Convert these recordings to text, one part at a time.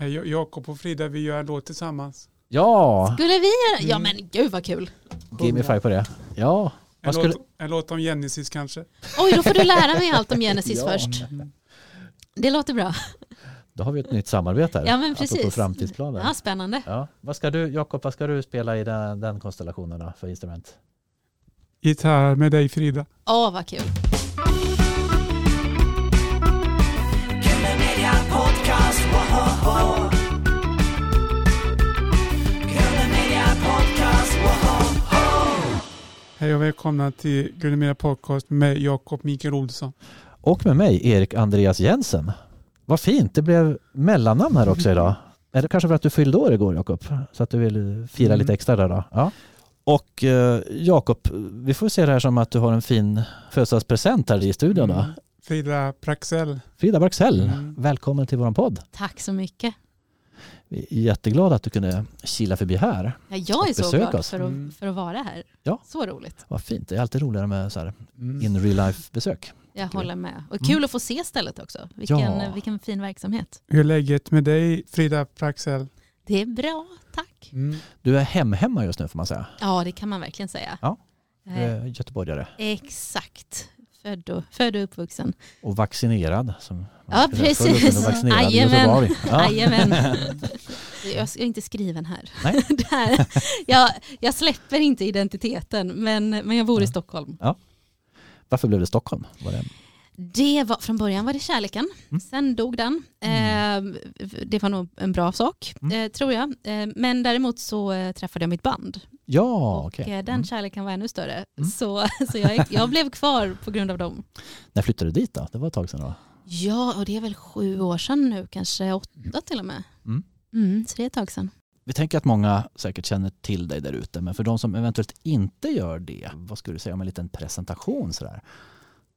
Eh, Ja- Jakob och Frida, vi gör en låt tillsammans. Ja, Skulle vi göra? Ja Mm. men gud vad kul. give me five på det. Ja, En, skulle- låt, en låt om Genesis kanske. Oj, då får du lära mig allt om Genesis Ja. först. Det låter bra. då har vi ett nytt samarbete här. Ja men precis. framtidsplaner. Ja, spännande. Ja. Vad ska du, Jakob, vad ska du spela i den, den konstellationen då, för instrument? Gitarr med dig Frida. Åh vad kul. Hej och välkomna till Guldemera Podcast med Jakob Mikael Olsson. Och med mig, Erik Andreas Jensen. Vad fint, det blev mellannamn här också idag. Är det kanske för att du fyllde år igår, Jakob? Så att du vill fira Mm. lite extra där då? Ja. Och eh, Jakob, vi får se det här som att du har en fin födelsedagspresent här i studion. Mm. Frida Praxell. Frida Braxell, Mm. välkommen till vår podd. Tack så mycket. Vi är jätteglada att du kunde kila förbi här. Ja, jag är så glad oss. för att, Mm. för att vara här. Ja. Så roligt. Vad fint, det är alltid roligare med så här Mm. in real life besök. Jag håller med. Och kul att få se stället också. Vilken, Ja. vilken fin verksamhet. Hur är läget med dig Frida Praxell? Det är bra, tack. Mm. Du är hem-hemma just nu får man säga. Ja, det kan man verkligen säga. Ja. Eh, Du är göteborgare Exakt. Född och, född och uppvuxen. och vaccinerad. Som Ja, precis. Jajamän. Ja. Jag är inte skriven här. Nej. Här jag, jag släpper inte identiteten, men, men jag bor i. Stockholm. Varför blev det Stockholm? Var det... Det var, från början var det kärleken, Mm. sen dog den. Mm. Eh, det var nog en bra sak, Mm. eh, tror jag. Eh, men däremot så eh, träffade jag mitt band Ja, och okej. eh, den Mm. kärleken var ännu större. Mm. Så, så jag, jag blev kvar på grund av dem. När flyttade du dit då? Det var ett tag sedan då? Ja, och det är väl sju år sedan nu, kanske åtta till och med. Mm. Mm, så det är ett tag sedan. Vi tänker att många säkert känner till dig där ute, men för de som eventuellt inte gör det, vad skulle du säga om en liten presentation sådär?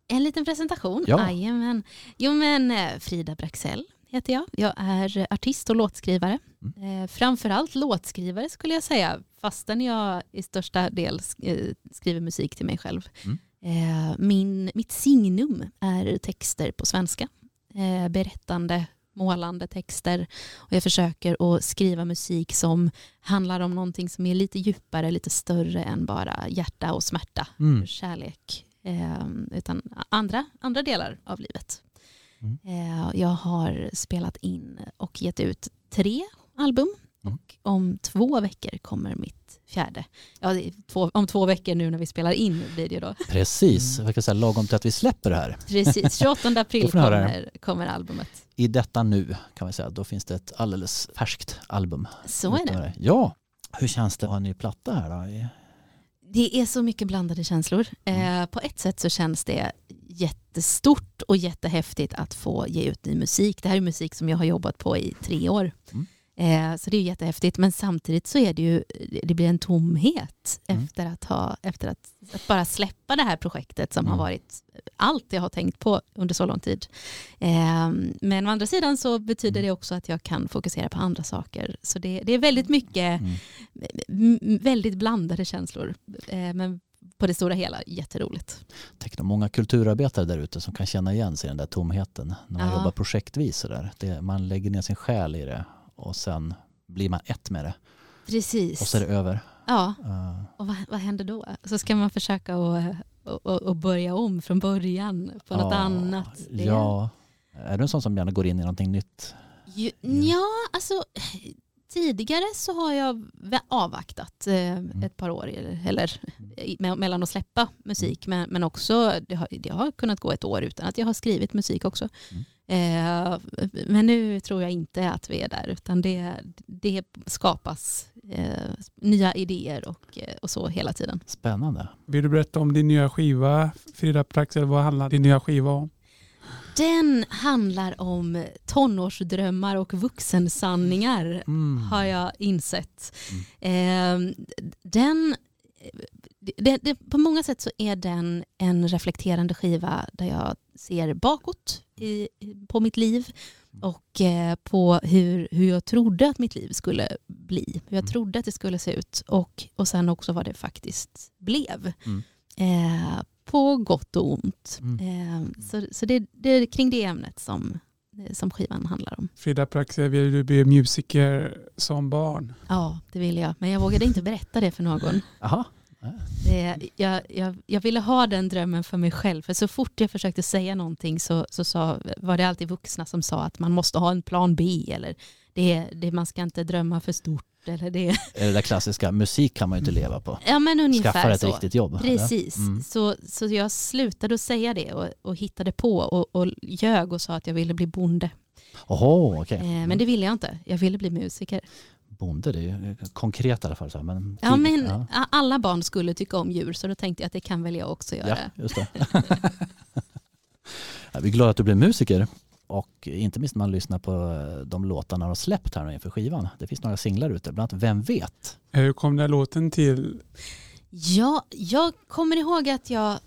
En liten presentation. Ja. Jajamän. Jo men eh, Frida Braxell heter jag. Jag är artist och låtskrivare. Mm. Eh, framförallt låtskrivare skulle jag säga, fastän jag i största del eh, skriver musik till mig själv. Mm. Eh, min, mitt signum är texter på svenska. Eh, berättande, målande texter. Och jag försöker att skriva musik som handlar om någonting som är lite djupare, lite större än bara hjärta och smärta Mm. kärlek, eh, utan andra, andra delar av livet. Mm. Eh, jag har spelat in och gett ut tre album Mm. och om två veckor kommer mitt fjärde. Ja, det två, om två veckor nu när vi spelar in blir det då. Precis, jag kan säga lagom till att vi släpper det här. Precis, 28 Då april det. kommer, kommer albumet. I detta nu kan vi säga, då finns det ett alldeles färskt album. Så är det. Ja, hur känns det att ha en ny platta här då? Det är så mycket blandade känslor. Mm. Eh, på ett sätt så känns det jättestort och jättehäftigt att få ge ut ny musik. Det här är musik som jag har jobbat på i tre år. Mm. Eh, så det är jättehäftigt. Men samtidigt så är det ju, det blir en tomhet Mm. efter, att, ha, efter att, att bara släppa det här projektet som Mm. har varit allt jag har tänkt på under så lång tid. Eh, men å andra sidan så betyder Mm. det också att jag kan fokusera på andra saker. Så det, det är väldigt mycket Mm. väldigt blandade känslor. Eh, men på det stora hela jätteroligt. Tänk många kulturarbetare där ute som kan känna igen sig i den där tomheten när man Ja. jobbar projektvis. Så där. Det, man lägger ner sin själ i det och sen blir man ett med det Precis. och så är det över. Ja, Uh, och vad, vad händer då? Så ska man försöka att och, och, och börja om från början på något ja, annat. Det- Ja. Är du en sån som gärna går in i någonting nytt? Ju, ja, alltså tidigare så har jag avvaktat eh, ett par år eller, me- mellan att släppa musik men, men också det har, det har kunnat gå ett år utan att jag har skrivit musik också. Eh, men nu tror jag inte att vi är där utan det, det skapas eh, nya idéer och, eh, och så hela tiden. Spännande. Vill du berätta om din nya skiva Frida Praxell? Vad handlar din nya skiva om? Den handlar om tonårsdrömmar och vuxensanningar Mm. har jag insett. Eh, den, det, det, på många sätt så är den en reflekterande skiva där jag ser bakåt i, på mitt liv och eh, på hur, hur jag trodde att mitt liv skulle bli. Hur jag Mm. trodde att det skulle se ut och, och sen också vad det faktiskt blev. Mm. Eh, på gott och ont. Mm. Eh, så så det, det är kring det ämnet som eh, som skivan handlar om. Frida Praxel, vill du bli musiker som barn? Ja, det vill jag. Men jag vågade inte berätta det för någon. Jaha. Det, jag, jag, jag ville ha den drömmen för mig själv. För så fort jag försökte säga någonting så, så sa, var det alltid vuxna som sa att man måste ha en plan B. Eller det, det, man ska inte drömma för stort. Eller det. Är det där klassiska, musik kan man ju inte leva på. Ja, men ungefär Skaffa ett så. riktigt jobb. eller? Precis, Mm. så, så jag slutade att säga det och, och hittade på och, och ljög och sa att jag ville bli bonde. Oho, okej. Eh, men det ville jag inte. Jag ville bli musiker. Bonde, det är ju konkret i alla fall. Så men Ja, men ja. alla barn skulle tycka om djur så då tänkte jag att det kan väl jag också göra. Ja, just det. Vi är glada att du blev musiker och inte minst när man lyssnar på eh, de låtarna de har släppt här nu inför skivan. Det finns några singlar ute, bland annat Vem vet? Hur kom den här låten till? Ja, jag kommer ihåg att jag,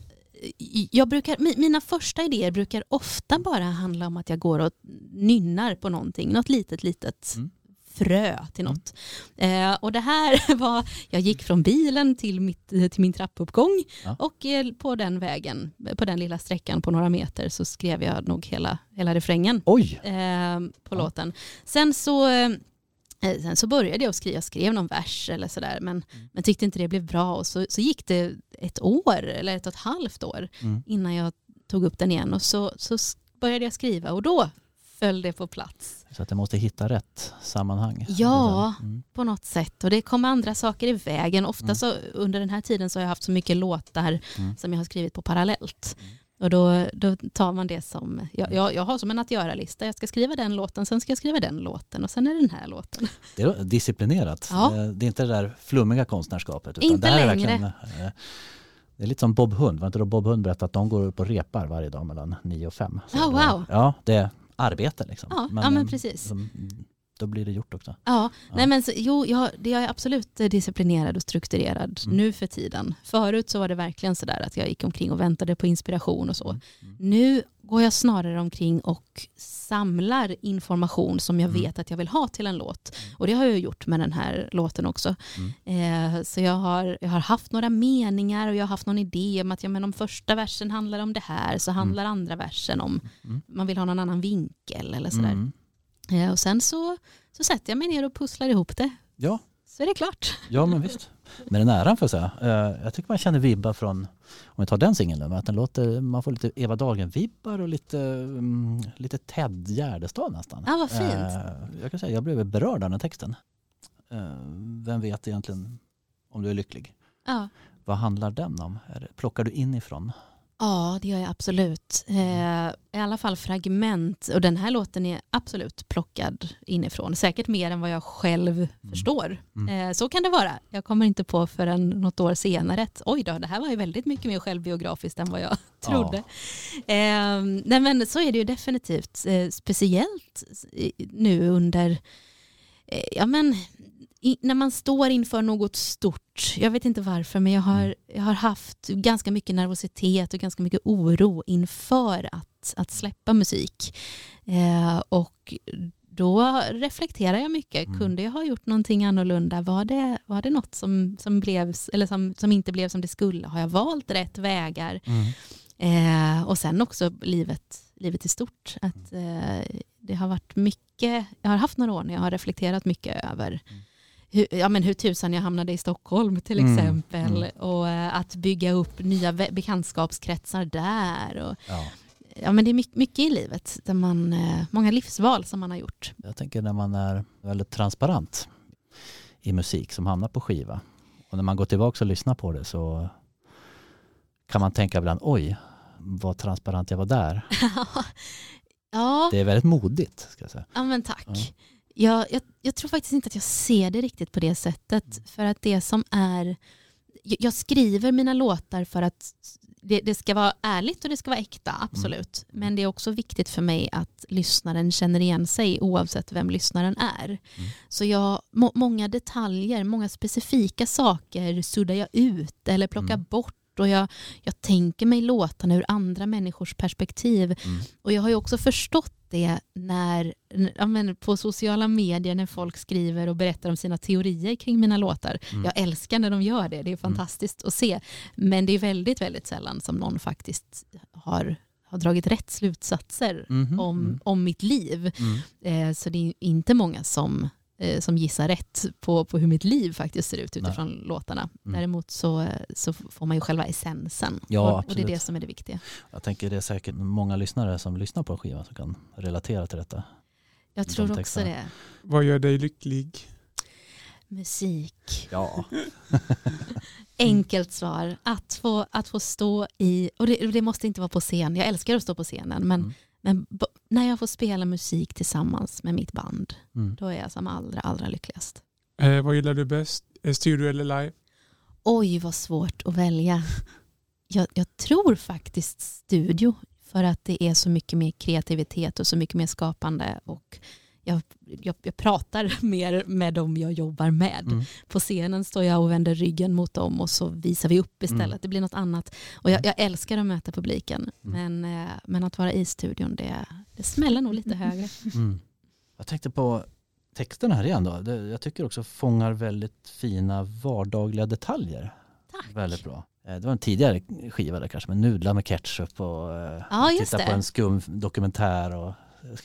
jag brukar, mi- mina första idéer brukar ofta bara handla om att jag går och nynnar på någonting, något litet, litet Mm. Frö till något. Eh, och det här var, jag gick från bilen till, mitt, till min trappuppgång Ja. och eh, på den vägen, på den lilla sträckan på några meter så skrev jag nog hela, hela refrängen Oj! eh, på Ja. låten. Sen så, eh, sen så började jag skriva, jag skrev någon vers eller sådär men, Mm. men tyckte inte det blev bra och så, så gick det ett år eller ett och ett halvt år Mm. innan jag tog upp den igen och så, så började jag skriva och då föll det på plats Så att jag måste hitta rätt sammanhang. Ja. Mm. på något sätt och det kom andra saker i vägen. Ofta Mm. så under den här tiden så har jag haft så mycket låtar Mm. som jag har skrivit på parallellt. Och då, då tar man det som, jag, jag, jag har som en att göra-lista. Jag ska skriva den låten, sen ska jag skriva den låten och sen är det den här låten. Det är disciplinerat. Ja. Det- Det är inte det där flummiga konstnärskapet. Utan Inte det här är längre. verkligen, eh, Det är lite som Bob Hund. Var inte då Bob Hund berättade att de går upp och repar varje dag mellan 9 och 5? Oh, wow. Ja, det är arbete liksom. Ja, ja, men eh, precis. de- Då blir det gjort också. Ja, Ja. nej men så, jo, jag, det jag är absolut disciplinerad och strukturerad Mm. nu för tiden. Förut så var det verkligen sådär att jag gick omkring och väntade på inspiration och så. Mm. Nu går jag snarare omkring och samlar information som jag Mm. vet att jag vill ha till en låt. Och det har jag gjort med den här låten också. Mm. Eh, så jag har, jag har haft några meningar och jag har haft någon idé om att ja, men om första versen handlar om det här så handlar andra versen om Mm. man vill ha någon annan vinkel eller sådär. Mm. Eh, och sen så, så sätter jag mig ner och pusslar ihop det. Ja, Så är det klart. ja, men visst. Med den äran får jag säga. Eh, Jag tycker man känner vibbar från, om vi tar den singeln, att den låter, man får lite Eva Dahlgren-vibbar och lite, mm, lite Ted Gärdestad nästan. Ja, vad fint. Eh, Jag kan säga, jag blev berörd av den texten. Eh, Vem vet egentligen om du är lycklig? Ja. Vad handlar den om? Plockar du inifrån? Ja, det gör jag absolut. Eh, I alla fall fragment. Och den här låten är absolut plockad inifrån. Säkert mer än vad jag själv förstår. Mm. Eh, så kan det vara. Jag kommer inte på förrän något år senare att oj då, det här var ju väldigt mycket mer självbiografiskt än vad jag trodde. Eh, nej men så är det ju definitivt. Eh, speciellt nu under, eh, ja men i, när man står inför något stort, jag vet inte varför, men jag har, jag har haft ganska mycket nervositet och ganska mycket oro inför att, att släppa musik. Eh, och då reflekterar jag mycket. Mm. Kunde jag ha gjort någonting annorlunda? Var det, var det något som, som, blev, eller som, som inte blev som det skulle? Har jag valt rätt vägar? Eh, och sen också livet, livet i stort. Att, eh, det har varit mycket, jag har haft några år när jag har reflekterat mycket över hur, ja, men hur tusan jag hamnade i Stockholm till Mm, exempel. mm. Och eh, att bygga upp nya bekantskapskretsar där. Och, Ja. ja, men det är mycket, mycket i livet, där man, eh, många livsval som man har gjort. Jag tänker när man är väldigt transparent i musik som hamnar på skiva och när man går tillbaka och lyssnar på det så kan man tänka ibland oj vad transparent jag var där. ja, Det är väldigt modigt. Ska jag säga. ja, men tack. Ja. Jag, jag, jag tror faktiskt inte att jag ser det riktigt på det sättet. För att det som är... Jag, skriver mina låtar för att det, det ska vara ärligt och det ska vara äkta, absolut. Men det är också viktigt för mig att lyssnaren känner igen sig oavsett vem lyssnaren är. Så jag, må, många detaljer, många specifika saker suddar jag ut eller plockar Mm. bort. Och jag, jag tänker mig låtarna ur andra människors perspektiv. Mm. Och jag har ju också förstått det när, ja, men på sociala medier när folk skriver och berättar om sina teorier kring mina låtar. Mm. Jag älskar när de gör det, det är fantastiskt att se. Men det är väldigt, väldigt sällan som någon faktiskt har, har dragit rätt slutsatser Mhm, om, mm, om mitt liv. mm. Eh, så det är inte många som, eh, som gissar rätt på, på hur mitt liv faktiskt ser ut utifrån låtarna. Mm. Däremot så, så får man ju själva essensen. Ja, och, och det är det som är det viktiga. Jag tänker det är säkert många lyssnare som lyssnar på skivan som kan relatera till detta. Jag De tror också texterna. det. Vad gör dig lycklig? Musik. Ja. Enkelt svar. Att få, att få stå i, och det, det måste inte vara på scen, jag älskar att stå på scenen, men, Mm. Men när jag får spela musik tillsammans med mitt band, Mm. då är jag som allra, allra lyckligast. Eh, vad gillar du bäst? Eh, Studio eller live? Oj, vad svårt att välja. Jag, jag tror faktiskt studio, för att det är så mycket mer kreativitet och så mycket mer skapande. Och jag, jag, jag pratar mer med dem jag jobbar med. Mm. På scenen står jag och vänder ryggen mot dem och så visar vi upp istället. Mm. Det blir något annat. Och jag, jag älskar att möta publiken. Mm. Men, eh, men att vara i studion, det, det smäller nog lite högre. Mm. Jag tänkte på texterna här igen då. Jag tycker också fångar väldigt fina vardagliga detaljer. Tack. Väldigt bra. Eh, Det var en tidigare skiva där kanske med nudlar med ketchup och eh, Ja, titta på en skum dokumentär och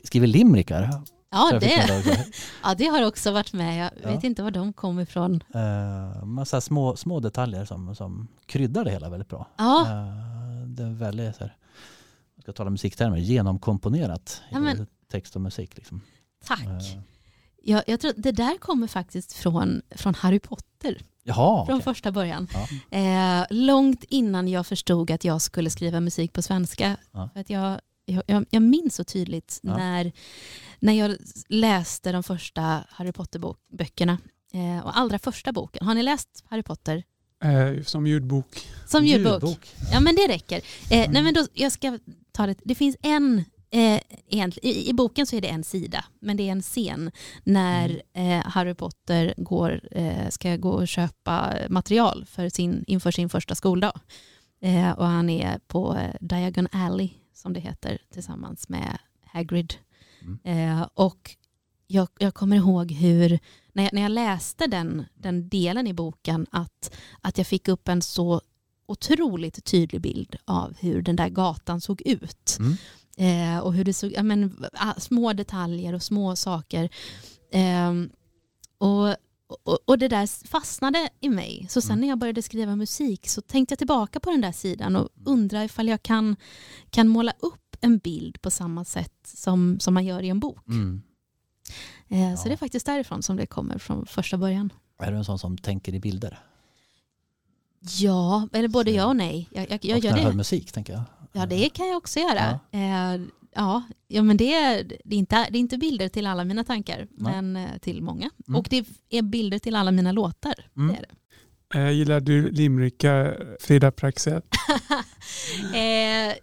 skriver limrikar. Ja det, ja, det har också varit med. Jag Ja. vet inte var de kom ifrån. eh, massa små, små detaljer som, som kryddar det hela väldigt bra. Ja, Eh, det är väldigt, så här, jag ska tala musiktermer, genomkomponerat Ja, men- text och musik. Liksom. tack. Eh, Jag, jag tror det där kommer faktiskt från, från Harry Potter, jaha, från okej. första början. Ja. Eh, långt innan jag förstod att jag skulle skriva musik på svenska. Ja. För att jag, jag, jag, minns så tydligt Ja. när, när jag läste de första Harry Potter-böckerna. Eh, och allra första boken. Har ni läst Harry Potter? Eh, som ljudbok. Som ljudbok? Ljudbok. Ja men det räcker. Eh, Mm. nej, men då, jag ska ta det. det finns en, eh, i, i boken så är det en sida, men det är en scen när Mm. eh, Harry Potter går, eh, ska gå och köpa material för sin, inför sin första skoldag. Eh, och han är på eh, Diagon Alley, som det heter, tillsammans med Hagrid. Mm. Eh, och jag, jag kommer ihåg hur, när jag, när jag läste den, den delen i boken, att, att jag fick upp en så otroligt tydlig bild av hur den där gatan såg ut. Mm. Eh, och hur det såg, ja, men, små detaljer och små saker. Ehm, och, och, och det där fastnade i mig. Så sen Mm. när jag började skriva musik så tänkte jag tillbaka på den där sidan och undrar ifall jag kan, kan måla upp en bild på samma sätt som, som man gör i en bok. Mm. Eh, Så Ja. det är faktiskt därifrån som det kommer från första början. Är du en sån som tänker i bilder? Ja, eller både ja och nej. Jag, jag, jag och gör när jag hör det. musik tänker jag. Ja, det kan jag också göra. Eh, ja, ja, men det är, det, är inte, det är inte bilder till alla mina tankar, Nej. men eh, till många. Mm. Och det är bilder till alla mina låtar. Mm. Det är det. Eh, gillar du limrikar, Frida Praxell? eh,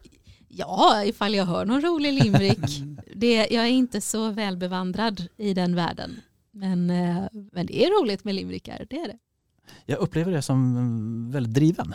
ja, ifall jag hör någon rolig limerick. det, jag är inte så välbevandrad i den världen. Men, eh, men det är roligt med limerickar, det är det. Jag upplever det som väldigt driven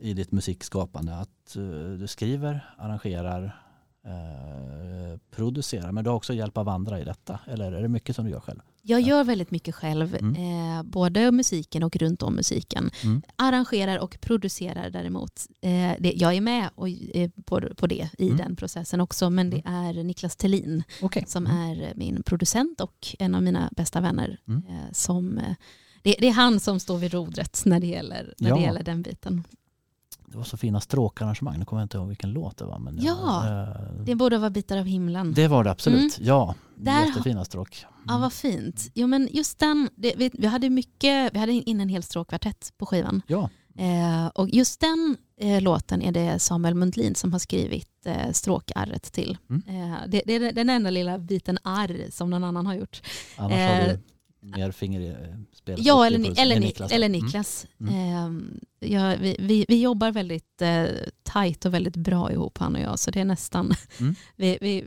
i ditt musikskapande. Att eh, du skriver, arrangerar, eh, producerar. Men du har också hjälp av andra i detta. Eller är det mycket som du gör själv? Jag Ja. gör väldigt mycket själv, Mm. eh, både musiken och runt om musiken. Mm. Arrangerar och producerar däremot. Eh, det, jag är med och, eh, på, på det i Mm. den processen också, men det är Niklas Tellin Okej. som Mm. är min producent och en av mina bästa vänner. Mm. Eh, som, eh, det, det är han som står vid rodret när det gäller, när Ja. det gäller den biten. Det var så fina stråkarrangemang. Nu kommer jag inte ihåg vilken låt det var. Men Ja, eh, Det borde vara bitar av himlen. det var det absolut. Ja, Mm. Där har- jättefina stråk. Ja, vad fint. Jo, men just den, det, vi, vi hade mycket, vi hade in en hel stråkkvartett på skivan. Ja, Eh, och just den eh, låten är det Samuel Mundlin som har skrivit eh, stråkarret till. Mm. Eh, det, det är den enda lilla biten arr som någon annan har gjort. annars har Eh, du mer finger i eh. Ja, eller, Ni- eller, Niklas. eller Mm. Niklas. Eh, ja, vi, vi, vi jobbar väldigt eh, tajt och väldigt bra ihop han och jag. Så det är nästan, Mm. vi, vi,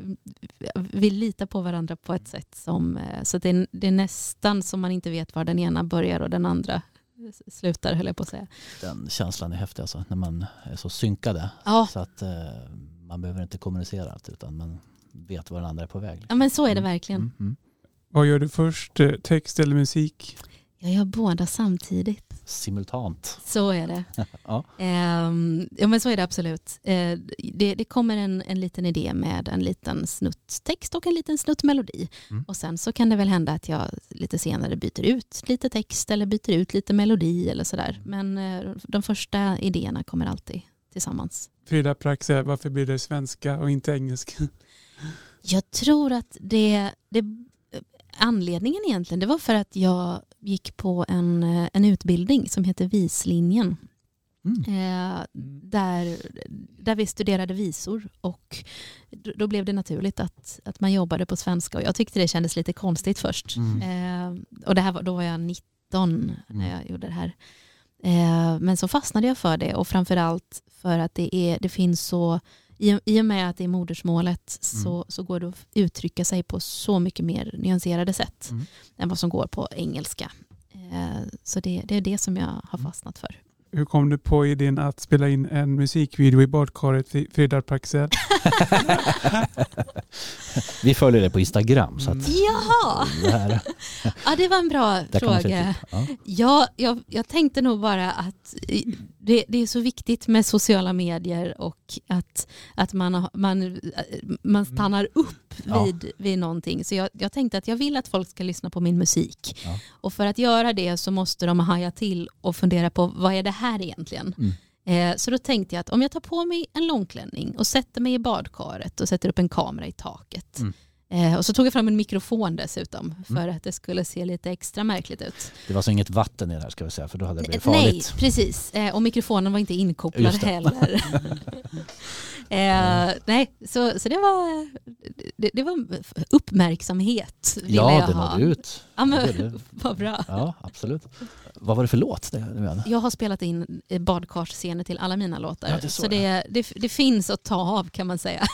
vi litar på varandra på ett sätt som, eh, så det är, det är nästan som man inte vet var den ena börjar och den andra slutar höll jag på att säga. Den känslan är häftig alltså, när man är så synkade. Ja, Så att eh, man behöver inte kommunicera allt utan man vet var den andra är på väg. ja men så är det Mm. verkligen. Mm, mm. Vad gör du först, eh, text eller musik? Jag gör båda samtidigt. simultant. Så är det. Ja. Ehm, ja men så är det absolut. Eh, det, det kommer en, en liten idé med en liten snutt text och en liten snutt melodi. Mm. Och sen så kan det väl hända att jag lite senare byter ut lite text eller byter ut lite melodi eller sådär. Men eh, de första idéerna kommer alltid tillsammans. Frida Praxel, varför blir det svenska och inte engelska? Jag tror att det, det anledningen egentligen det var för att jag gick på en, eh, en utbildning som heter Vislinjen. Mm. Eh, där, där vi studerade visor och då, blev det naturligt att, att man jobbade på svenska och jag tyckte det kändes lite konstigt först. Mm. Eh, och det här var, då var jag 19 när jag gjorde det här. Men så fastnade jag för det och framförallt för att det, är, det finns så, i, i och med att det är modersmålet så, så går det att uttrycka sig på så mycket mer nyanserade sätt Mm. än vad som går på engelska. Eh, så det, det är det som jag har fastnat för. Hur kom du på idén att spela in en musikvideo i badkaret, Fri- Frida Praxel? Vi följer det på Instagram. Så att Jaha, det här, ja, det var en bra fråga. typ, ja. Ja, jag, jag tänkte nog bara att det, det är så viktigt med sociala medier och att, att man, man, man stannar upp Ja. vid, vid någonting. Så jag, jag tänkte att jag vill att folk ska lyssna på min musik. Ja. Och för att göra det så måste de haja till och fundera på vad är det här egentligen? Mm. Eh, så då tänkte jag att om jag tar på mig en långklänning och sätter mig i badkaret och sätter upp en kamera i taket. Mm. Eh, och så tog jag fram en mikrofon dessutom för att det skulle se lite extra märkligt ut. Det var så inget vatten i det här ska vi säga för då hade det blivit Nej, farligt. precis. Eh, och mikrofonen var inte inkopplad heller. eh, nej, så, så det var, det, det var uppmärksamhet. Ja, jag det nådde ut. Ja, men, vad bra. Ja, absolut. Vad var det för låt? Det? Jag har spelat in eh, badkarsscener till alla mina låtar. Ja, det såg så det, det, det finns att ta av kan man säga.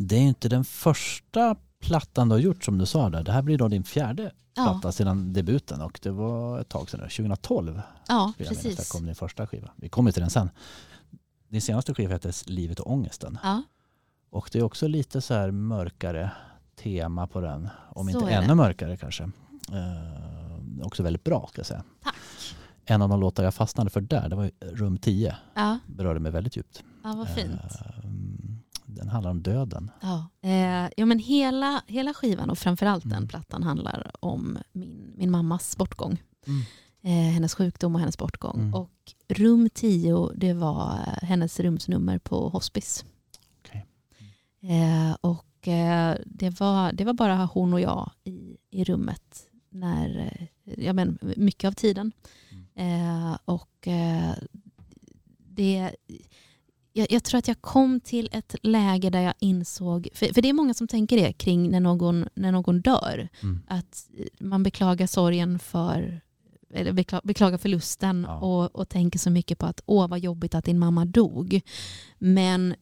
Det är inte den första plattan du har gjort som du sa där. Det här blir då din fjärde Ja, platta sedan debuten och det var ett tag sedan, nu, 2012 ja jag minnas, där precis. kom din första skiva. Vi kommer till den sen. Din senaste skiva heter Livet och ångesten Ja, och det är också lite så här mörkare tema på den. Om Så inte är det. ännu mörkare kanske. Eh, också väldigt bra ska jag säga. Tack. En av de låtar jag fastnade för där, det var Rum 10. ja, Berörde mig väldigt djupt. ja vad fint. Eh, den handlar om döden. Ja, eh, ja men hela, hela skivan och framförallt Mm. den plattan handlar om min, min mammas bortgång. Mm. Eh, hennes sjukdom och hennes bortgång. Mm. Och rum 10 det var hennes rumsnummer på hospice. Okej. Eh, och eh, det, var, det var bara hon och jag i, i rummet när, eh, ja, men, mycket av tiden. Eh, och eh, det, jag, jag tror att jag kom till ett läge där jag insåg, för, för det är många som tänker det kring när någon, när någon dör, Mm. att man beklagar sorgen för eller bekla- beklagar förlusten Ja. och, och tänker så mycket på att åh vad jobbigt att din mamma dog. Men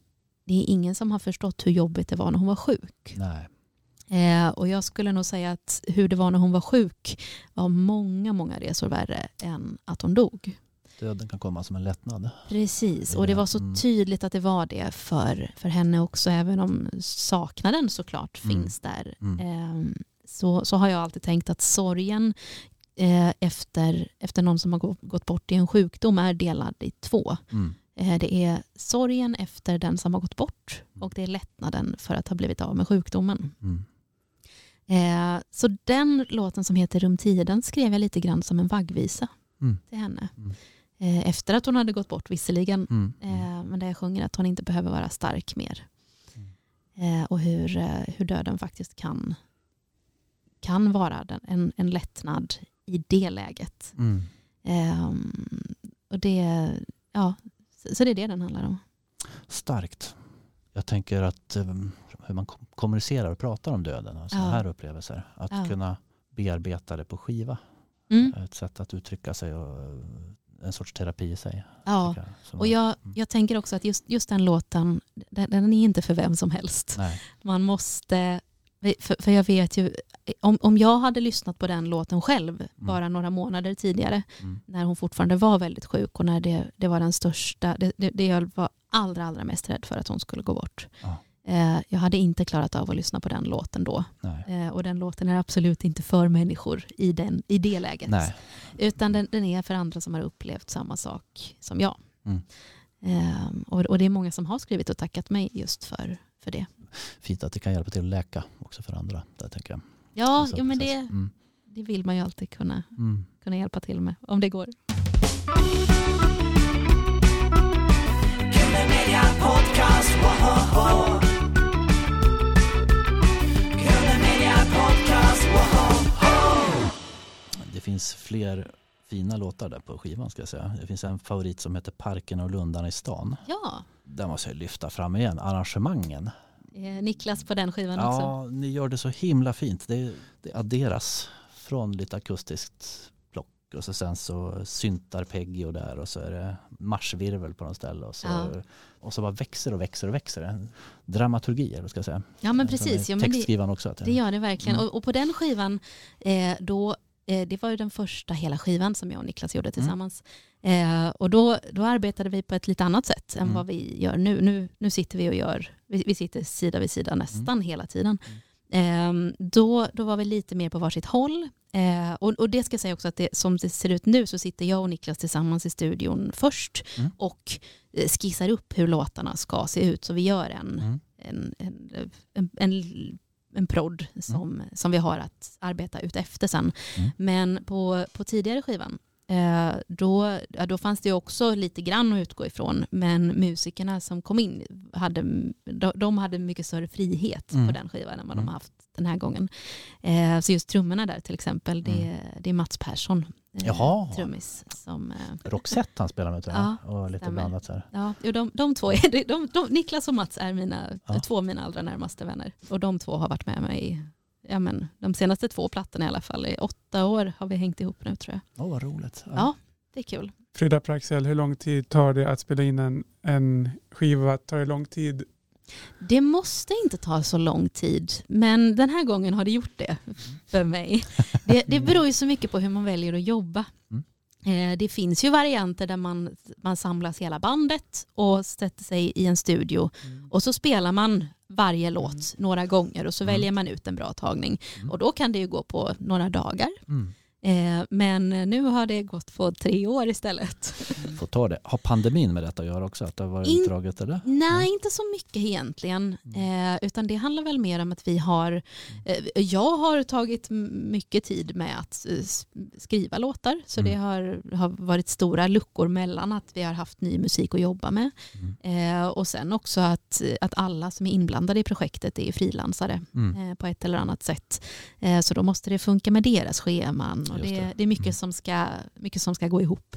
det är ingen som har förstått hur jobbigt det var när hon var sjuk. Eh, och jag skulle nog säga att hur det var när hon var sjuk var många, många resor värre än att hon dog. Döden kan komma som en lättnad. Precis, och det var så Mm. tydligt att det var det för, för henne också, även om saknaden såklart Mm. finns där. Mm. Eh, så, så har jag alltid tänkt att sorgen eh, efter, efter någon som har gå- gått bort i en sjukdom är delad i två. Mm. Eh, det är sorgen efter den som har gått bort och det är lättnaden för att ha blivit av med sjukdomen. Mm. Eh, så den låten som heter Rum 10, den skrev jag lite grann som en vaggvisa Mm. till henne. Mm. Eh, efter att hon hade gått bort visserligen, Mm. eh, men där jag sjunger att hon inte behöver vara stark mer. Mm. Eh, och hur, hur döden faktiskt kan, kan vara den, en, en lättnad i det läget. Mm. Ehm, och det, ja, så, så det är det den handlar om. Starkt. Jag tänker att um, hur man kom- kommunicerar och pratar om döden och sådana Ja. här upplevelser. Att Ja. kunna bearbeta det på skiva. Mm. Ett sätt att uttrycka sig och en sorts terapi i sig. Ja. jag. Och jag, Mm. jag tänker också att just, just den låten, den, den är inte för vem som helst. Nej. Man måste, för, för jag vet ju, om, om jag hade lyssnat på den låten själv bara några månader tidigare, Mm. när hon fortfarande var väldigt sjuk och när det, det var den största, det, det, det jag var allra, allra mest rädd för att hon skulle gå bort. Ja. Eh, jag hade inte klarat av att lyssna på den låten då. Nej. Eh, och den låten är absolut inte för människor i, den, i det läget. Nej. Utan den, den är för andra som har upplevt samma sak som jag. Mm. Eh, och, och det är många som har skrivit och tackat mig just för, för det. Fint att det kan hjälpa till att läka också för andra. Där, tänker jag. Ja, jo, men det, Mm. det vill man ju alltid kunna, Mm. kunna hjälpa till med, om det går. Finns fler fina låtar där på skivan ska jag säga. Det finns en favorit som heter Parken och lundarna i stan. Ja, Den måste jag lyfta fram igen. Arrangemangen. eh, Niklas på den skivan också. Ja, ni gör det så himla fint. Det, det adderas från lite akustiskt plock och så sen så syntar Peggy och där och så är det marschvirvel på något ställe och så, Ja. och så bara växer och växer och växer. En Dramaturgi, eller ska jag säga. Ja, men precis. Ja, men det, Textskrivaren också. Att det gör det verkligen. Mm. Och, och på den skivan, eh, då, eh, det var ju den första hela skivan som jag och Niklas gjorde tillsammans. Eh, och då, då arbetade vi på ett lite annat sätt än Mm. vad vi gör nu. nu. Nu sitter vi och gör, vi, vi sitter sida vid sida nästan Mm. hela tiden. Eh, då, då var vi lite mer på varsitt håll. Eh, och, och det ska jag säga också att det, som det ser ut nu så sitter jag och Niklas tillsammans i studion först Mm. och eh, skissar upp hur låtarna ska se ut. Så vi gör en, Mm. en, en, en, en, en prodd som, som vi har att arbeta ut efter sen. Mm. Men på, på tidigare skivan då, ja, då fanns det också lite grann att utgå ifrån men musikerna som kom in hade, de, de hade mycket större frihet Mm. på den skivan än vad de Mm. har haft den här gången. Eh, så just trummorna där till exempel, det, Mm. det är Mats Persson, eh, Jaha. trummis. Som, eh, Roxette han spelar med tror. Ja, och lite stämmer. blandat så här. Ja, de, de två, är, de, de, Niklas och Mats är mina, Ja. två av mina allra närmaste vänner. Och de två har varit med mig ja, men, de senaste två plattorna i alla fall. I åtta år har vi hängt ihop nu tror jag. Åh vad roligt. Ja, det är kul. Frida Praxel, hur lång tid tar det att spela in en, en skiva? Tar det lång tid? Det måste inte ta så lång tid, men den här gången har det gjort det för mig. Det, det beror ju så mycket på hur man väljer att jobba. Mm. Eh, Det finns ju varianter där man, man samlas hela bandet och sätter sig i en studio och så spelar man varje låt några gånger och så Mm. väljer man ut en bra tagning. Mm. Och då kan det ju gå på några dagar. Mm. Eh, Men nu har det gått på tre år istället. Får ta det. Har pandemin med detta att göra också? Att det har varit In- utdraget eller? Nej, inte så mycket egentligen. Eh, utan det handlar väl mer om att vi har... Eh, jag har tagit mycket tid med att skriva låtar. Så Mm. det har, har varit stora luckor mellan att vi har haft ny musik att jobba med. Mm. Och sen också att, att alla som är inblandade i projektet är frilansare Mm. på ett eller annat sätt. Så då måste det funka med deras scheman. Och det, det. det. är mycket, Mm. som ska, mycket som ska gå ihop.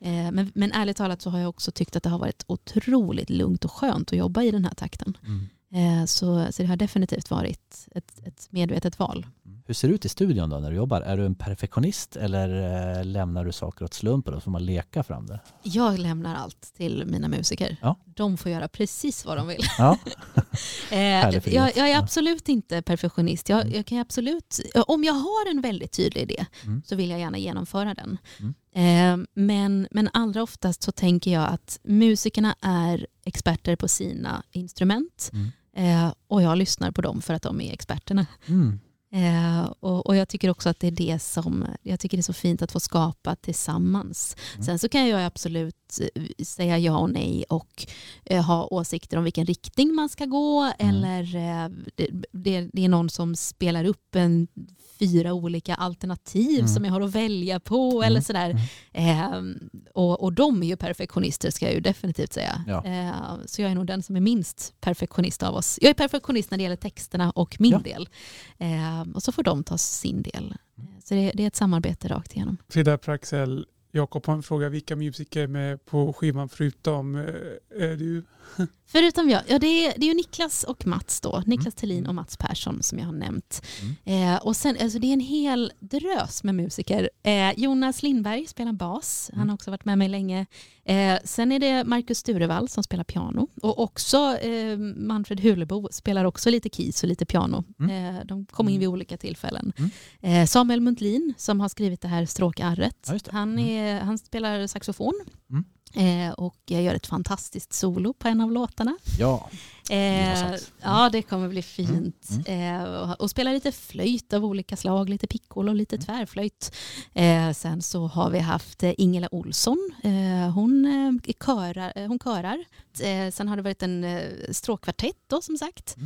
Eh, men, men ärligt talat så har jag också tyckt att det har varit otroligt lugnt och skönt att jobba i den här takten. Mm. Eh, så, så det har definitivt varit ett, ett medvetet val. Hur ser det ut i studion då när du jobbar? Är du en perfektionist eller eh, lämnar du saker åt slumpen och får man leka fram det? Jag lämnar allt till mina musiker. Ja. De får göra precis vad de vill. Ja, Eh, jag, jag är absolut inte perfektionist. Jag, Mm. jag kan absolut, om jag har en väldigt tydlig idé Mm. så vill jag gärna genomföra den. Mm. Eh, men, men allra oftast så tänker jag att musikerna är experter på sina instrument Mm. och jag lyssnar på dem för att de är experterna. mm. Eh, och, och jag tycker också att det är det som, jag tycker det är så fint att få skapa tillsammans. Mm. Sen så kan jag absolut eh, säga ja och nej och eh, ha åsikter om vilken riktning man ska gå Mm. eller eh, det, det, det är någon som spelar upp en fyra olika alternativ Mm. som jag har att välja på Mm. eller sådär. Eh, och, och de är ju perfektionister ska jag ju definitivt säga. Ja. Eh, så jag är nog den som är minst perfektionist av oss. Jag är perfektionist när det gäller texterna och min Ja. del. Eh, och så får de ta sin del. Eh, Så det, det är ett samarbete rakt igenom. Frida Praxel, Jakob har en fråga. Vilka musiker är med på skivan förutom eh, är du? Förutom jag, ja det är, det är ju Niklas och Mats då. Niklas Thelin Mm. och Mats Persson som jag har nämnt. Mm. Eh, och sen, alltså det är en hel drös med musiker. Eh, Jonas Lindberg spelar bas, han Mm. har också varit med mig länge. Eh, sen är det Marcus Sturevall som spelar piano. Och också eh, Manfred Hulebo spelar också lite keys och lite piano. Mm. Eh, de kom in vid olika tillfällen. Mm. Eh, Samuel Muntlin som har skrivit det här stråkarret. Ja, det. han, Mm. är, han spelar saxofon. Mm. Eh, och gör ett fantastiskt solo på en av låtarna. ja. Eh, ja, det kommer bli fint. Mm. Eh, och, och spela lite flöjt av olika slag, lite piccolo och Mm. lite tvärflöjt. Eh, sen så har vi haft eh, Ingela Olsson. Hon, körar, hon körar. Sen har det varit en eh, stråkkvartett då som sagt.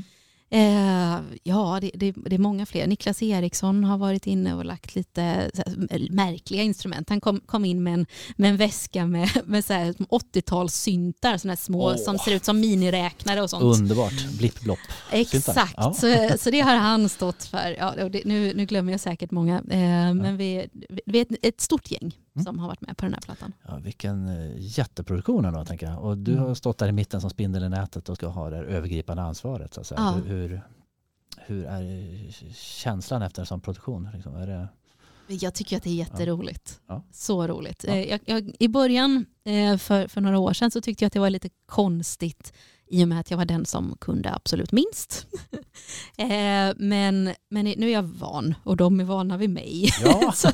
Eh, ja, det, det, det är många fler. Niklas Eriksson har varit inne och lagt lite här, märkliga instrument. Han kom, kom in med en, med en väska med, med så här 80-talssyntar, sådana här små Åh. som ser ut som miniräknare och sånt. Underbart. Blipp blopp. Exakt, Ja. så, så det har han stått för. Ja, det, nu, nu glömmer jag säkert många, eh, men vi, vi är ett, ett stort gäng Mm. som har varit med på den här plattan. Ja, vilken eh, jätteproduktion ändå tänker jag. Och du Mm. har stått där i mitten som spindel i nätet och ska ha det övergripande ansvaret. Så att säga. Ja. Hur, hur, hur är känslan efter en sån produktion? Liksom? Är det, Jag tycker att det är jätteroligt. Ja. Så roligt. Ja. Eh, Jag, jag, I början, eh, för, för några år sedan, så tyckte jag att det var lite konstigt i och med att jag var den som kunde absolut minst. Eh, men, men nu är jag van och de är vana vid mig. ja, Så,